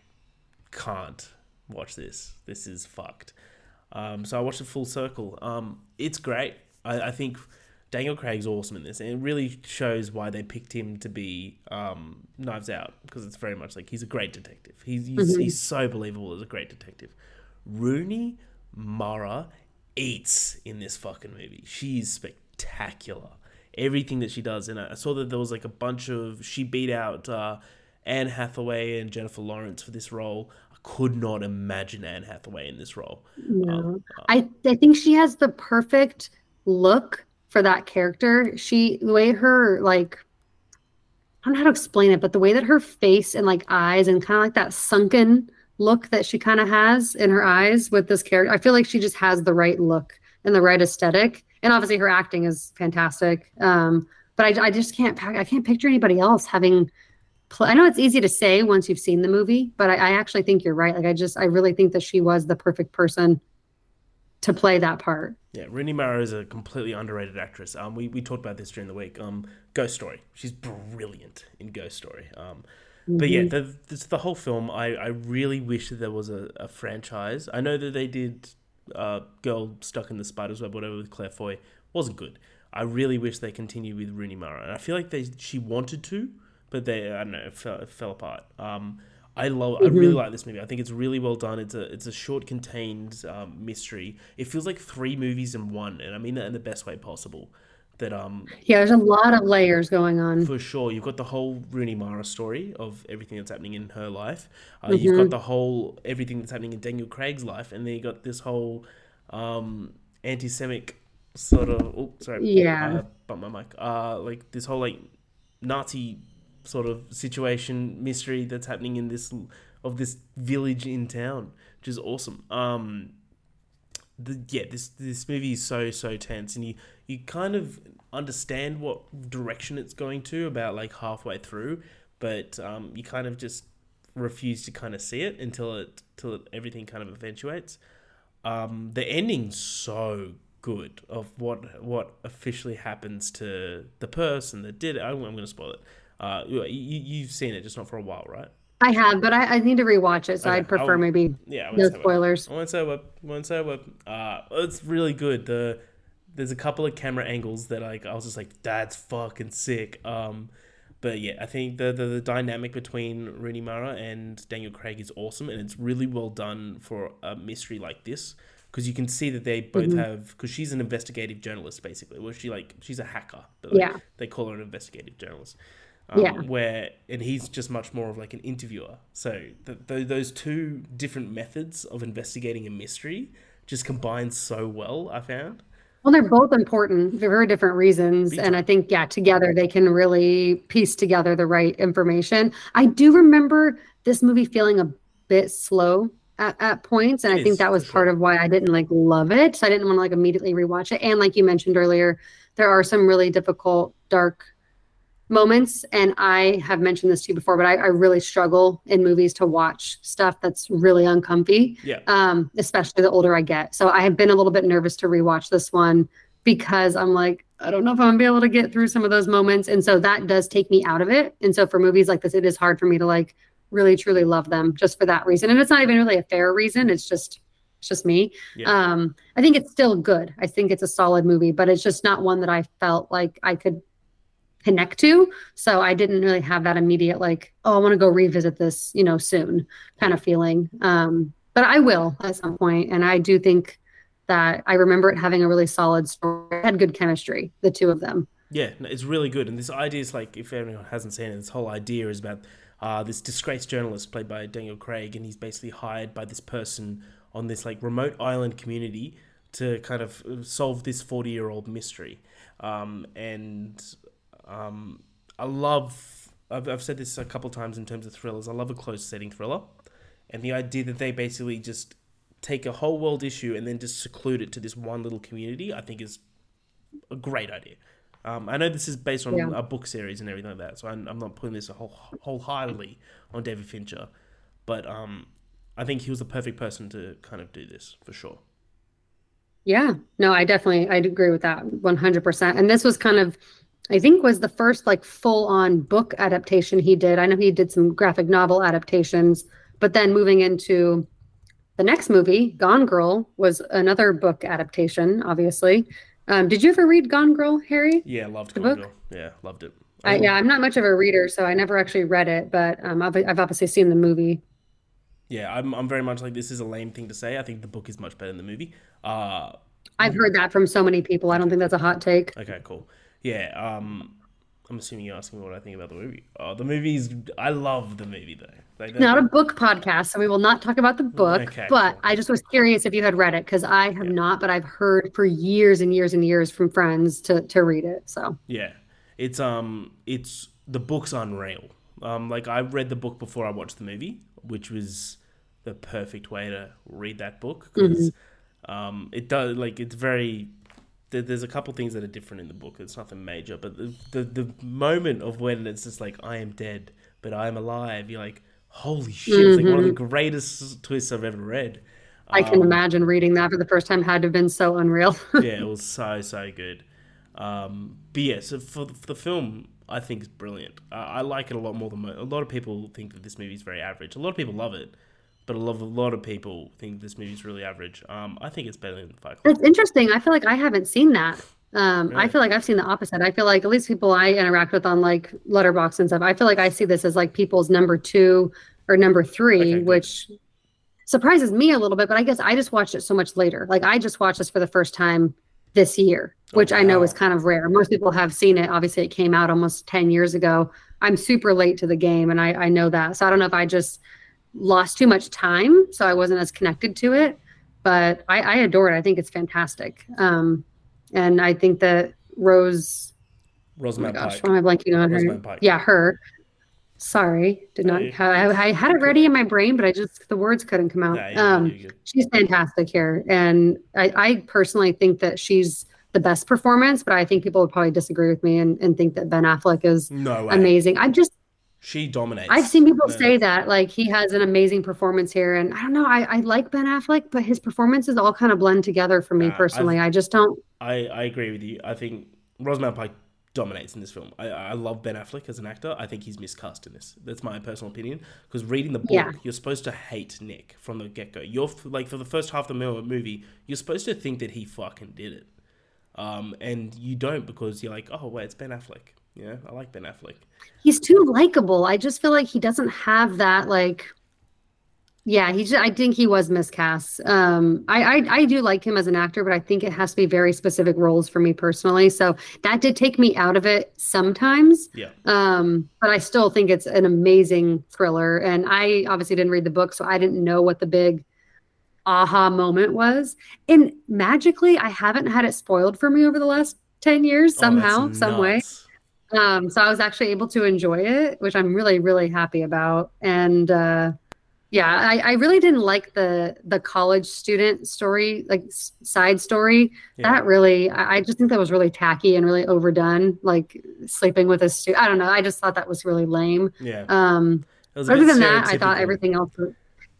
can't watch this. This is fucked. Um, so I watched it full circle. Um, it's great. I, I think Daniel Craig's awesome in this, and it really shows why they picked him to be um, Knives Out because it's very much like he's a great detective. He's he's, he's so believable as a great detective. Rooney Mara eats in this fucking movie. She's spectacular. Everything that she does, and I I saw that there was like a bunch of she beat out uh, Anne Hathaway and Jennifer Lawrence for this role. I could not imagine Anne Hathaway in this role. No. I, I think she has the perfect look for that character. She, the way her, like, I don't know how to explain it, but the way that her face and like eyes and kind of like that sunken look that she kind of has in her eyes with this character, I feel like she just has the right look and the right aesthetic. And obviously her acting is fantastic. Um, but I, I just can't, I can't picture anybody else having. Pl- I know it's easy to say once you've seen the movie, but I, I actually think you're right. Like I just, I really think that she was the perfect person to play that part. Yeah, Rooney Mara is a completely underrated actress. Um, we, we talked about this during the week. Um, Ghost Story. She's brilliant in Ghost Story. Um, but yeah, the, this, the whole film, I, I really wish that there was a, a franchise. I know that they did uh, Girl Stuck in the Spider's Web, whatever, with Claire Foy. Wasn't good. I really wish they continued with Rooney Mara. And I feel like they she wanted to, but they, I don't know, it fell, it fell apart. Um, I love. I really like this movie. I think it's really well done. It's a it's a short, contained um, mystery. It feels like three movies in one, and I mean that in the best way possible. That um, Yeah, there's a lot of layers going on. for sure, you've got the whole Rooney Mara story of everything that's happening in her life. Uh, You've got the whole everything that's happening in Daniel Craig's life, and then you got this whole um, anti-Semitic sort of. Oh, sorry. Yeah. Uh, bump my mic. Uh, like this whole like Nazi sort of situation mystery that's happening in this of this village in town, which is awesome. Um, the, yeah, this this movie is so so tense, and you you kind of understand what direction it's going to about like halfway through, but um, you kind of just refuse to kind of see it until it till it, everything kind of eventuates. Um, the ending's so good of what what officially happens to the person that did it. I'm, I'm going to spoil it. Uh, you, you you've seen it, just not for a while, right? I have, but I, I need to rewatch it, so Okay, I'd prefer I'll- maybe Yeah, no spoilers. I won't say what. Won't say what. Uh, it's really good. The there's a couple of camera angles that like I was just like, that's fucking sick. Um, but yeah, I think the the, the dynamic between Rooney Mara and Daniel Craig is awesome, and it's really well done for a mystery like this because you can see that they both Mm-hmm. have because she's an investigative journalist basically. Well, she like she's a hacker, but like, Yeah. they call her an investigative journalist. Um, Yeah. Where and he's just much more of like an interviewer. So th- th- those two different methods of investigating a mystery just combine so well. I found. Well, they're both important for very different reasons. And I think, yeah, together they can really piece together the right information. I do remember this movie feeling a bit slow at, at points, and It I think that was for part sure. of why I didn't like love it. So I didn't want to like immediately rewatch it. And like you mentioned earlier, there are some really difficult, dark moments, and I have mentioned this to you before, but I, I really struggle in movies to watch stuff that's really uncomfy Yeah. um, especially the older I get. So I have been a little bit nervous to rewatch this one because I'm like, I don't know if I'm gonna be able to get through some of those moments. And so that does take me out of it. And so for movies like this, it is hard for me to like really truly love them just for that reason. And it's not even really a fair reason. It's just it's just me. Yeah. Um, I think it's still good. I think it's a solid movie, but it's just not one that I felt like I could connect to. So I didn't really have that immediate like, oh, I want to go revisit this, you know, soon kind of feeling. Um, but I will at some point, and I do think that I remember it having a really solid story. It had good chemistry, the two of them. Yeah, no, it's really good. And this idea is like, if anyone hasn't seen it, this whole idea is about uh, this disgraced journalist played by Daniel Craig, and he's basically hired by this person on this like remote island community to kind of uh, solve this 40 year old mystery. Um, and um, I love, I've, I've said this a couple times in terms of thrillers, I love a closed setting thriller. And the idea that they basically just take a whole world issue and then just seclude it to this one little community, I think is a great idea. Um, I know this is based on Yeah. a book series and everything like that, so I'm, I'm not putting this a whole, wholeheartedly on David Fincher, but um, I think he was the perfect person to kind of do this for sure. Yeah, no, I definitely I agree with that 100%. And this was kind of I think was the first like full on book adaptation he did. I know he did some graphic novel adaptations, but then moving into the next movie, Gone Girl, was another book adaptation, obviously. Um, did you ever read Gone Girl, Harry? Yeah, loved The Gone book? Girl. Yeah, loved it. I, Um, yeah, I'm not much of a reader, so I never actually read it, but um, I've, I've obviously seen the movie. yeah, I'm, I'm very much like this is a lame thing to say. I think the book is much better than the movie. Uh, I've heard that from so many people. I don't think that's a hot take. okay, cool. Yeah, um, I'm assuming you're asking me what I think about the movie. Oh, the movie's I love the movie though. Like, Not a book podcast, so we will not talk about the book. Okay, but cool. I just was curious if you had read it because I have not, but I've heard for years and years and years from friends to to read it. So Yeah, it's um, it's the book's unreal. Um, like I read the book before I watched the movie, which was the perfect way to read that book because um, it does like it's very. There- There's a couple things that are different in the book. It's nothing major, but the, the the moment of when it's just like I am dead, but I am alive. You're like, holy shit! It's like one of the greatest twists I've ever read. I can Um, imagine reading that for the first time had to have been so unreal. yeah, it was so so good. Um, but yeah, so for, for the film, I think it's brilliant. Uh, I like it a lot more than mo- a lot of people think that this movie is very average. A lot of people love it, but a lot of, a lot of people think this movie is really average. Um, I think it's better than Fight Club. That's interesting. I feel like I haven't seen that. Um, I feel like I've seen the opposite. I feel like at least people I interact with on like Letterboxd and stuff, I feel like I see this as like people's number two or number three, Okay, good. which surprises me a little bit. But I guess I just watched it so much later. Like I just watched this for the first time this year, Oh, which I know is kind of rare. Most people have seen it. Obviously, it came out almost 10 years ago. I'm super late to the game, and I, I know that. So I don't know if I just lost too much time, so I wasn't as connected to it. But I, I adore it. I think it's fantastic. Um, and I think that Rose, oh my gosh, Pike. why am I blanking on her? Pike. Yeah, her. Sorry, did not. Hey. have I, I had it ready in my brain, but I just the words couldn't come out. Nah, you're um, you're she's fantastic here, and I, I personally think that she's the best performance. But I think people would probably disagree with me and, and think that Ben Affleck is No amazing. I just She dominates. I've seen people No. say that like he has an amazing performance here, and I don't know. I, I like Ben Affleck, but his performances all kind of blend together for me I've- personally. I just don't. I, I agree with you. I think Rosamund Pike dominates in this film. I, I love Ben Affleck as an actor. I think he's miscast in this. That's my personal opinion. Because reading the book, Yeah. you're supposed to hate Nick from the get go. You're f- like for the first half of the movie, you're supposed to think that he fucking did it, um, and you don't because you're like, oh wait, it's Ben Affleck. Yeah, I like Ben Affleck. He's too likable. I just feel like he doesn't have that like. Yeah, he. Just, I think he was miscast. Um, I, I I do like him as an actor, but I think it has to be very specific roles for me personally. So that did take me out of it sometimes. Yeah, Um, but I still think it's an amazing thriller. And I obviously didn't read the book, so I didn't know what the big aha moment was. And magically, I haven't had it spoiled for me over the last 10 years Oh, somehow, that's some way. Um, so I was actually able to enjoy it, which I'm really, really happy about. And uh Yeah, I, I really didn't like the the college student story, like s- side story. Yeah. That really, I, I just think that was really tacky and really overdone. Like sleeping with a student. I don't know. I just thought that was really lame. Yeah. Um, It was a other than that, I thought everything else was,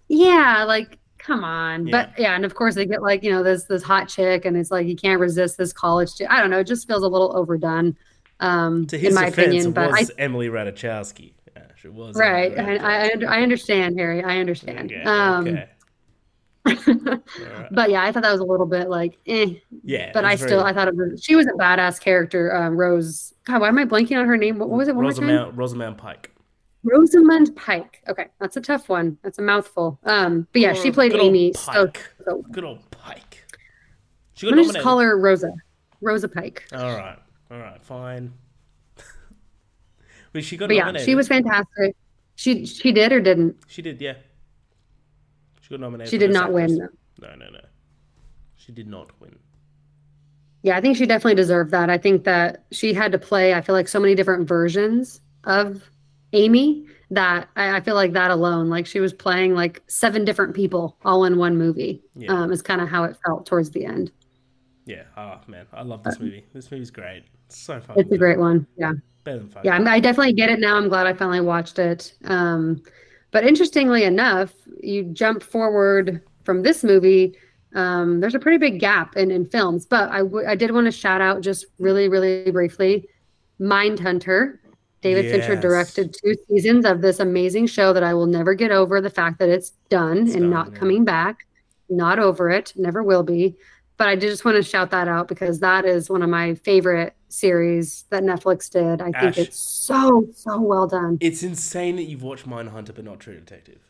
yeah, like come on. Yeah. But yeah, and of course they get like, you know, this this hot chick and it's like you can't resist this college chick. I don't know, it just feels a little overdone. Um To in my defense, opinion. But I was Emily Ratajkowski. Yeah, she was. right. I, I I understand, Harry. I understand. Okay, Um okay. But yeah, I thought that was a little bit like eh. Yeah. But I was still very- I thought it was she was a badass character, um, Rose. God, why am I blanking on her name? What, what was it one more time? Rosamund, Rosamund Pike. Rosamund Pike. Okay, that's a tough one. That's a mouthful. Um, but yeah, she played Amy. So, Pike. so Good old Pike. She I'm gonna just call her Rosa. Rosa Pike. All right. All right. Fine. But she got But yeah, nominated. she was fantastic. She she did or didn't. She did. Yeah. She got nominated. She did not win. Actress. No, no, no. She did not win. Yeah, I think she definitely deserved that. I think that she had to play, I feel like so many different versions of Amy that I, I feel like that alone, like she was playing like seven different people all in one movie. Yeah. Um, is kind of how it felt towards the end. Yeah. Oh man, I love this movie. This movie's great. It's so fun. It's a great one. Yeah. Better than fun. Yeah, I'm- definitely get it now. I'm glad I finally watched it. Um, but interestingly enough, you jump forward from this movie. Um, there's a pretty big gap in, in films, but I, w- I did want to shout out just really, really briefly Mindhunter. David Fincher directed two seasons of this amazing show that I will never get over the fact that it's done It's and done, not yeah. coming back. Not over it, never will be. But I just want to shout that out because that is one of my favorite series that Netflix did. I think it's so, so well done. It's insane that you've watched Mindhunter but not True Detective.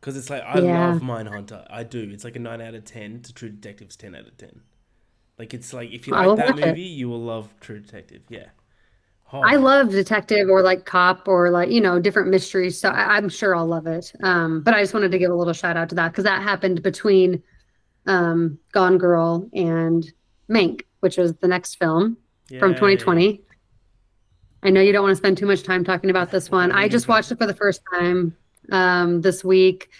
Because it's like, I Yeah. love Mindhunter. I do. It's like a 9 out of 10 to True Detective's 10 out of 10. Like, it's like, if you like that watch it. movie, you will love True Detective. Yeah. Oh, I love detective or like cop or like, you know, different mysteries. So I, I'm sure I'll love it. Um, but I just wanted to give a little shout out to that because that happened between um, Gone Girl and Mank, which was the next film from 2020. I know you don't want to spend too much time talking about this one. I just watched it for the first time um, this week.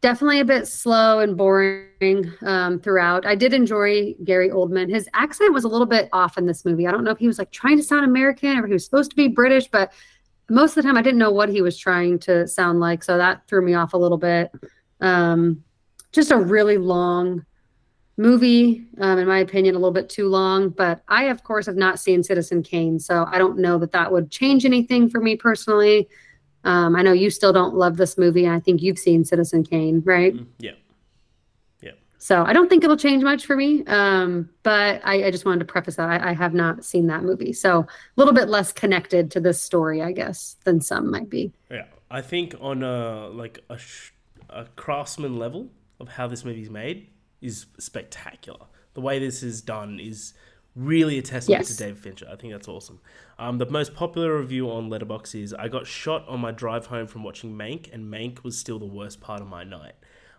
Definitely a bit slow and boring um, throughout. I did enjoy Gary Oldman. His accent was a little bit off in this movie. I don't know if he was like trying to sound American or he was supposed to be British, but most of the time I didn't know what he was trying to sound like. So that threw me off a little bit. Um, just a really long movie, um, in my opinion, a little bit too long. But I, of course, have not seen Citizen Kane, so I don't know that that would change anything for me personally. Um, I know you still don't love this movie, and I think you've seen Citizen Kane, right? Mm, Yeah. So I don't think it'll change much for me. Um, but I, I just wanted to preface that I, I have not seen that movie, so a little bit less connected to this story, I guess, than some might be. Yeah, I think on a like a, sh- a craftsman level of how this movie's made is spectacular. The way this is done is really a testament Yes. to David Fincher. I think that's awesome. Um, the most popular review on Letterboxd is I got shot on my drive home from watching Mank, and Mank was still the worst part of my night.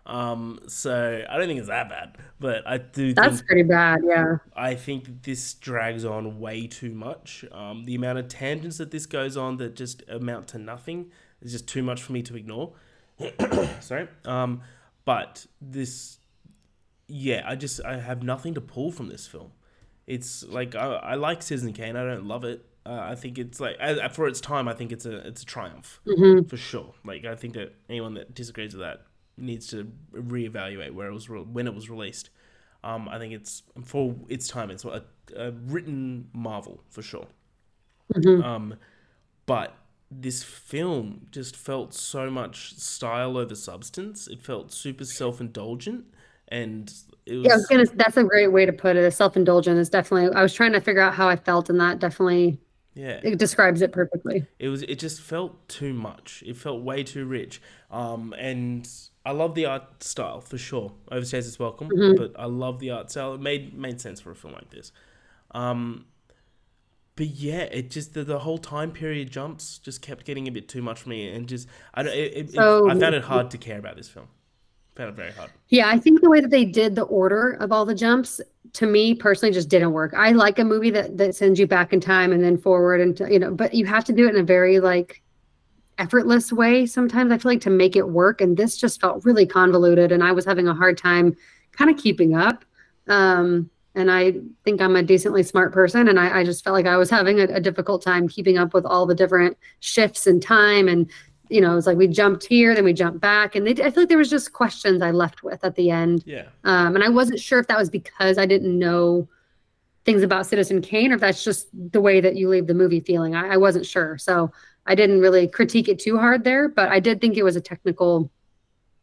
Um, so I don't think it's that bad, but I do That's think pretty bad, yeah. I think this drags on way too much. Um, the amount of tangents that this goes on that just amount to nothing is just too much for me to ignore. Sorry. Um, but this, yeah, I just I have nothing to pull from this film. It's like I, I like Citizen Kane. I don't love it. Uh, I think it's like for its time. I think it's a it's a triumph hmm for sure. Like I think that anyone that disagrees with that needs to reevaluate where it was re- when it was released. Um, I think it's for its time. It's a, a written marvel for sure. hmm Um, but this film just felt so much style over substance. It felt super self indulgent, and it was Yeah, I was gonna. That's a great way to put it. Self indulgent is definitely. I was trying to figure out how I felt, and that definitely yeah. it describes it perfectly. it was it just felt too much it felt way too rich um and i love the art style for sure overstays is welcome Mhm. but i love the art style it made made sense for a film like this um but yeah it just the, the whole time period jumps just kept getting a bit too much for me and just i don't it, it, So- i found it hard to care about this film found it very hard Yeah, I think the way that they did the order of all the jumps to me personally just didn't work. I like a movie that that sends you back in time and then forward and you know, but you have to do it in a very like effortless way sometimes i feel like to make it work and this just felt really convoluted and i was having a hard time kind of keeping up um, and i think i'm a decently smart person and i, I just felt like i was having a, a, difficult time keeping up with all the different shifts in time and you know it was like we jumped here then we jumped back and they, i feel like there was just questions i left with at the end yeah um, and i wasn't sure if that was because i didn't know things about citizen kane or if that's just the way that you leave the movie feeling I, I wasn't sure so I didn't really critique it too hard there, but I did think it was a technical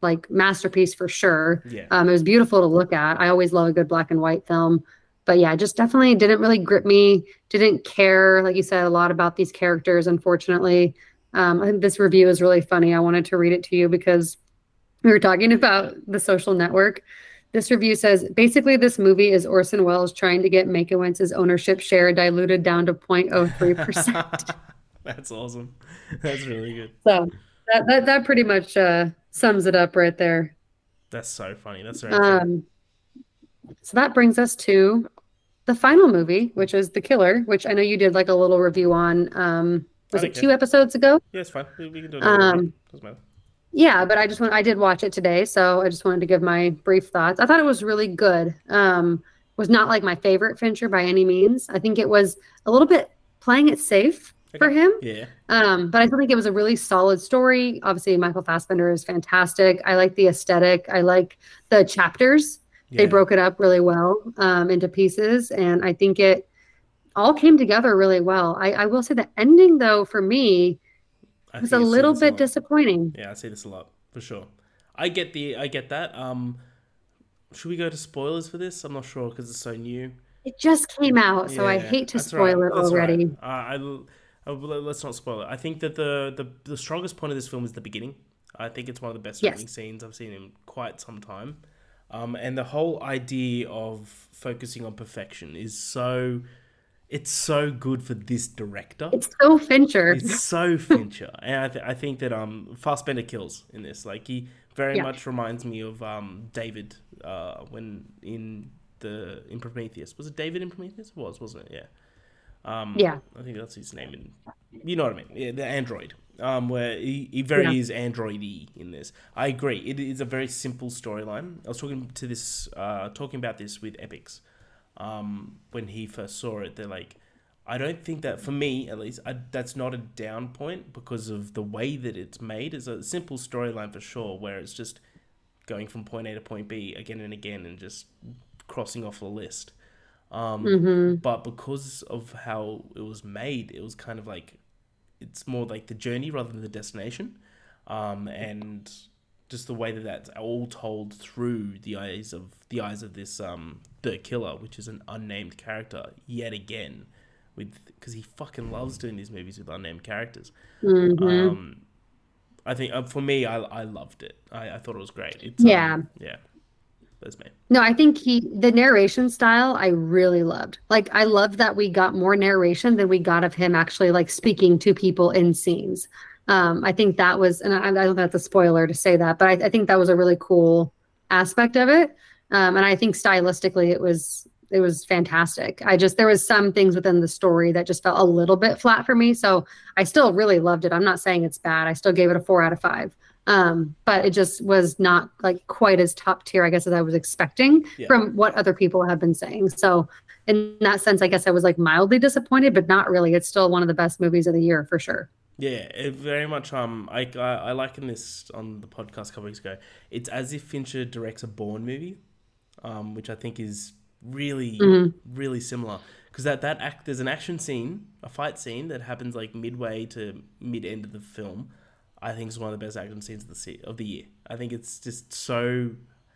like masterpiece for sure. Yeah. Um, it was beautiful to look at. I always love a good black and white film. But yeah, just definitely didn't really grip me. Didn't care, like you said, a lot about these characters, unfortunately. Um, I think this review is really funny. I wanted to read it to you because we were talking about the social network. This review says basically, this movie is Orson Welles trying to get Mankiewicz's ownership share diluted down to 0.03%. That's awesome. That's really good. So that that, that pretty much uh, sums it up right there. That's so funny. That's very um, so that brings us to the final movie, which is The Killer, which I know you did like a little review on. Um, was it two episodes ago? Yeah, it's fine. We, we can do it. Um, Doesn't matter. Yeah, but I just want I did watch it today, so I just wanted to give my brief thoughts. I thought it was really good. Um, was not like my favorite Fincher by any means. I think it was a little bit playing it safe for him. Yeah. Um, but I still think it was a really solid story. Obviously, Michael Fassbender is fantastic. I like the aesthetic. I like the chapters. Yeah. They broke it up really well um, into pieces, and I think it all came together really well. I, I will say the ending, though, for me, I was a little bit a disappointing. Yeah, I say this a lot for sure. I get the, I get that. Um, should we go to spoilers for this? I'm not sure because it's so new. It just came out, so yeah, I hate to spoil right. it that's already. Right. Uh, I uh, let's not spoil it. I think that the, the the strongest point of this film is the beginning. I think it's one of the best yes. scenes I've seen in quite some time. Um, and the whole idea of focusing on perfection is so it's so good for this director. It's so Fincher. It's so Fincher, and I, th- I think that um Fassbender kills in this. Like he very yeah. much reminds me of um David uh when in the in Prometheus was it David in Prometheus? It was wasn't it? Yeah. Um, yeah, I think that's his name. In, you know what I mean? Yeah, the android. Um, where he, he very yeah. is androidy in this. I agree. It is a very simple storyline. I was talking to this, uh, talking about this with Epix. Um, when he first saw it, they're like, I don't think that for me at least, I, that's not a down point because of the way that it's made. It's a simple storyline for sure, where it's just going from point A to point B again and again and just crossing off a list. Um, mm-hmm. But because of how it was made, it was kind of like it's more like the journey rather than the destination, um, and just the way that that's all told through the eyes of the eyes of this um, the killer, which is an unnamed character yet again, with because he fucking loves doing these movies with unnamed characters. Mm-hmm. Um, I think uh, for me, I I loved it. I, I thought it was great. It's, yeah, um, yeah. That's me. No, I think he the narration style I really loved. Like I loved that we got more narration than we got of him actually like speaking to people in scenes. Um, I think that was, and I, I don't think that's a spoiler to say that, but I, I think that was a really cool aspect of it. Um, and I think stylistically it was it was fantastic. I just there was some things within the story that just felt a little bit flat for me. So I still really loved it. I'm not saying it's bad. I still gave it a four out of five um, but it just was not like quite as top tier, I guess, as I was expecting yeah. from what other people have been saying. So, in that sense, I guess I was like mildly disappointed, but not really. It's still one of the best movies of the year for sure. Yeah, it very much. Um, I I, I liken this on the podcast a couple weeks ago. It's as if Fincher directs a Bourne movie, um, which I think is really mm-hmm. really similar because that that act there's an action scene, a fight scene that happens like midway to mid end of the film I think is one of the best action scenes of the se- of the year. I think it's just so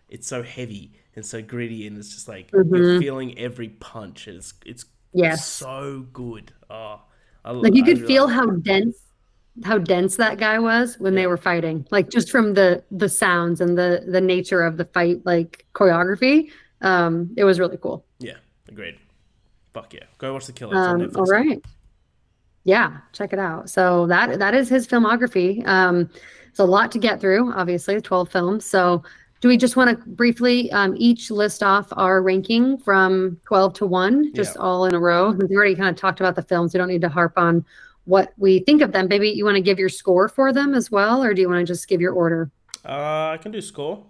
it's so heavy and so gritty, and it's just like mm-hmm. you're feeling every punch. And It's it's yes. so good. Oh, I, like you could really feel how dense how dense that guy was when they were fighting. Like just from the the sounds and the the nature of the fight, like choreography. Um, it was really cool. Yeah, agreed. Fuck yeah, go watch the killer. Um, all right yeah, check it out. So that that is his filmography. Um, it's a lot to get through, obviously, 12 films. So do we just want to briefly um, each list off our ranking from 12 to 1, just yeah. all in a row? We already kind of talked about the films. We don't need to harp on what we think of them. Maybe you want to give your score for them as well, or do you want to just give your order? Uh, I can do score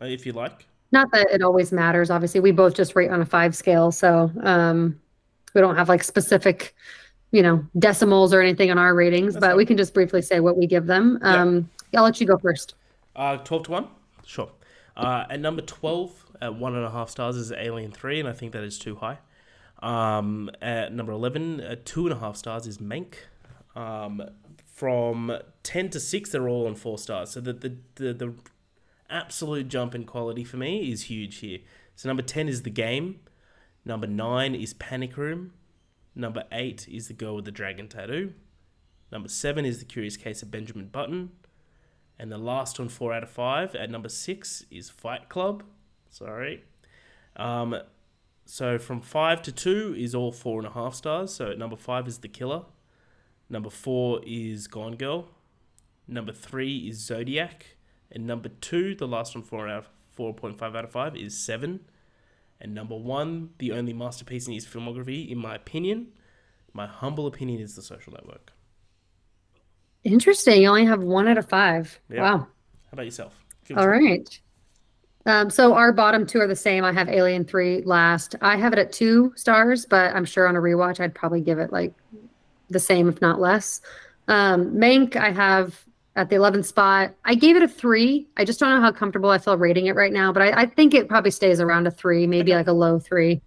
uh, if you like. Not that it always matters. Obviously, we both just rate on a five scale, so um, we don't have like specific, you know, decimals or anything on our ratings. That's but fine. we can just briefly say what we give them. Um, yeah. I'll let you go first. Uh, twelve to one. Sure. Uh, at number twelve, at one and a half stars, is Alien Three, and I think that is too high. Um, at number 11, uh, two and a half stars is Mank. Um, from 10 to 6, they're all on four stars. So the, the, the, the absolute jump in quality for me is huge here. So number 10 is The Game. Number 9 is Panic Room. Number 8 is The Girl with the Dragon Tattoo. Number 7 is The Curious Case of Benjamin Button. And the last one, 4 out of 5, at number 6 is Fight Club. Sorry. Um, so from five to two is all four and a half stars. So number five is The Killer. Number four is Gone Girl. Number three is Zodiac. And number two, the last one, four out of four point five out of five, is Seven. And number one, the only masterpiece in his filmography, in my opinion, my humble opinion, is The Social Network. Interesting. You only have one out of five. Yeah. Wow. How about yourself? All right. Um, so our bottom two are the same. I have Alien 3 last. I have it at two stars, but I'm sure on a rewatch, I'd probably give it like the same, if not less. Um, Mank, I have at the 11th spot. I gave it a three. I just don't know how comfortable I feel rating it right now, but I, I think it probably stays around a three, maybe okay. like a low three.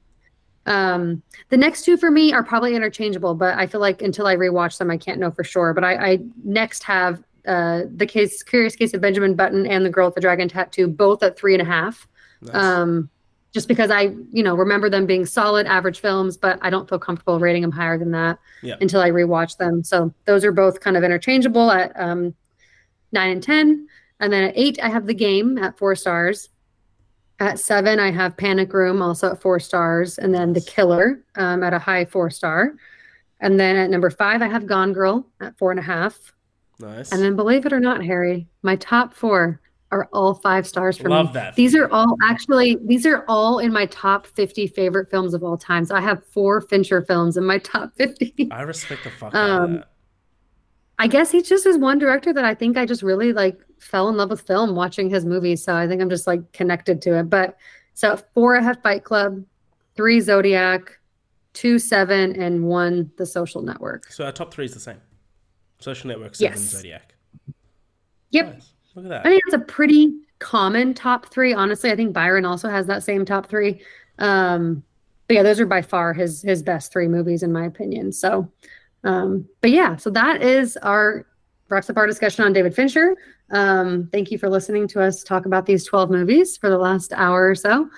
Um, the next two for me are probably interchangeable, but I feel like until I rewatch them, I can't know for sure. But I, I next have uh, the case, curious case of Benjamin Button and the girl with the dragon tattoo, both at three and a half. Nice. Um, just because I, you know, remember them being solid average films, but I don't feel comfortable rating them higher than that yeah. until I rewatch them. So those are both kind of interchangeable at um, nine and ten, and then at eight I have the game at four stars. At seven I have Panic Room also at four stars, and then The Killer um, at a high four star. And then at number five I have Gone Girl at four and a half. Nice. And then believe it or not, Harry, my top four are all five stars for Love me. that. These are all actually these are all in my top 50 favorite films of all time. So I have four Fincher films in my top 50. I respect the fuck um, out of that. I guess he just is one director that I think I just really like fell in love with film watching his movies. So I think I'm just like connected to it. But so four I have Fight Club, three Zodiac, two Seven, and one The Social Network. So our top three is the same. Social Network, Seven, yes. Zodiac. Yep. Nice. Look at that. I think it's a pretty common top three. Honestly, I think Byron also has that same top three. Um, but yeah, those are by far his his best three movies in my opinion. So, um, but yeah, so that is our wraps up our discussion on David Fincher. Um, thank you for listening to us talk about these 12 movies for the last hour or so.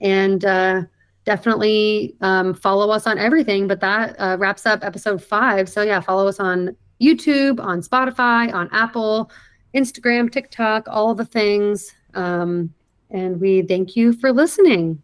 And uh, definitely um, follow us on everything. But that uh, wraps up episode five. So yeah, follow us on YouTube, on Spotify, on Apple, Instagram, TikTok, all the things. Um, and we thank you for listening.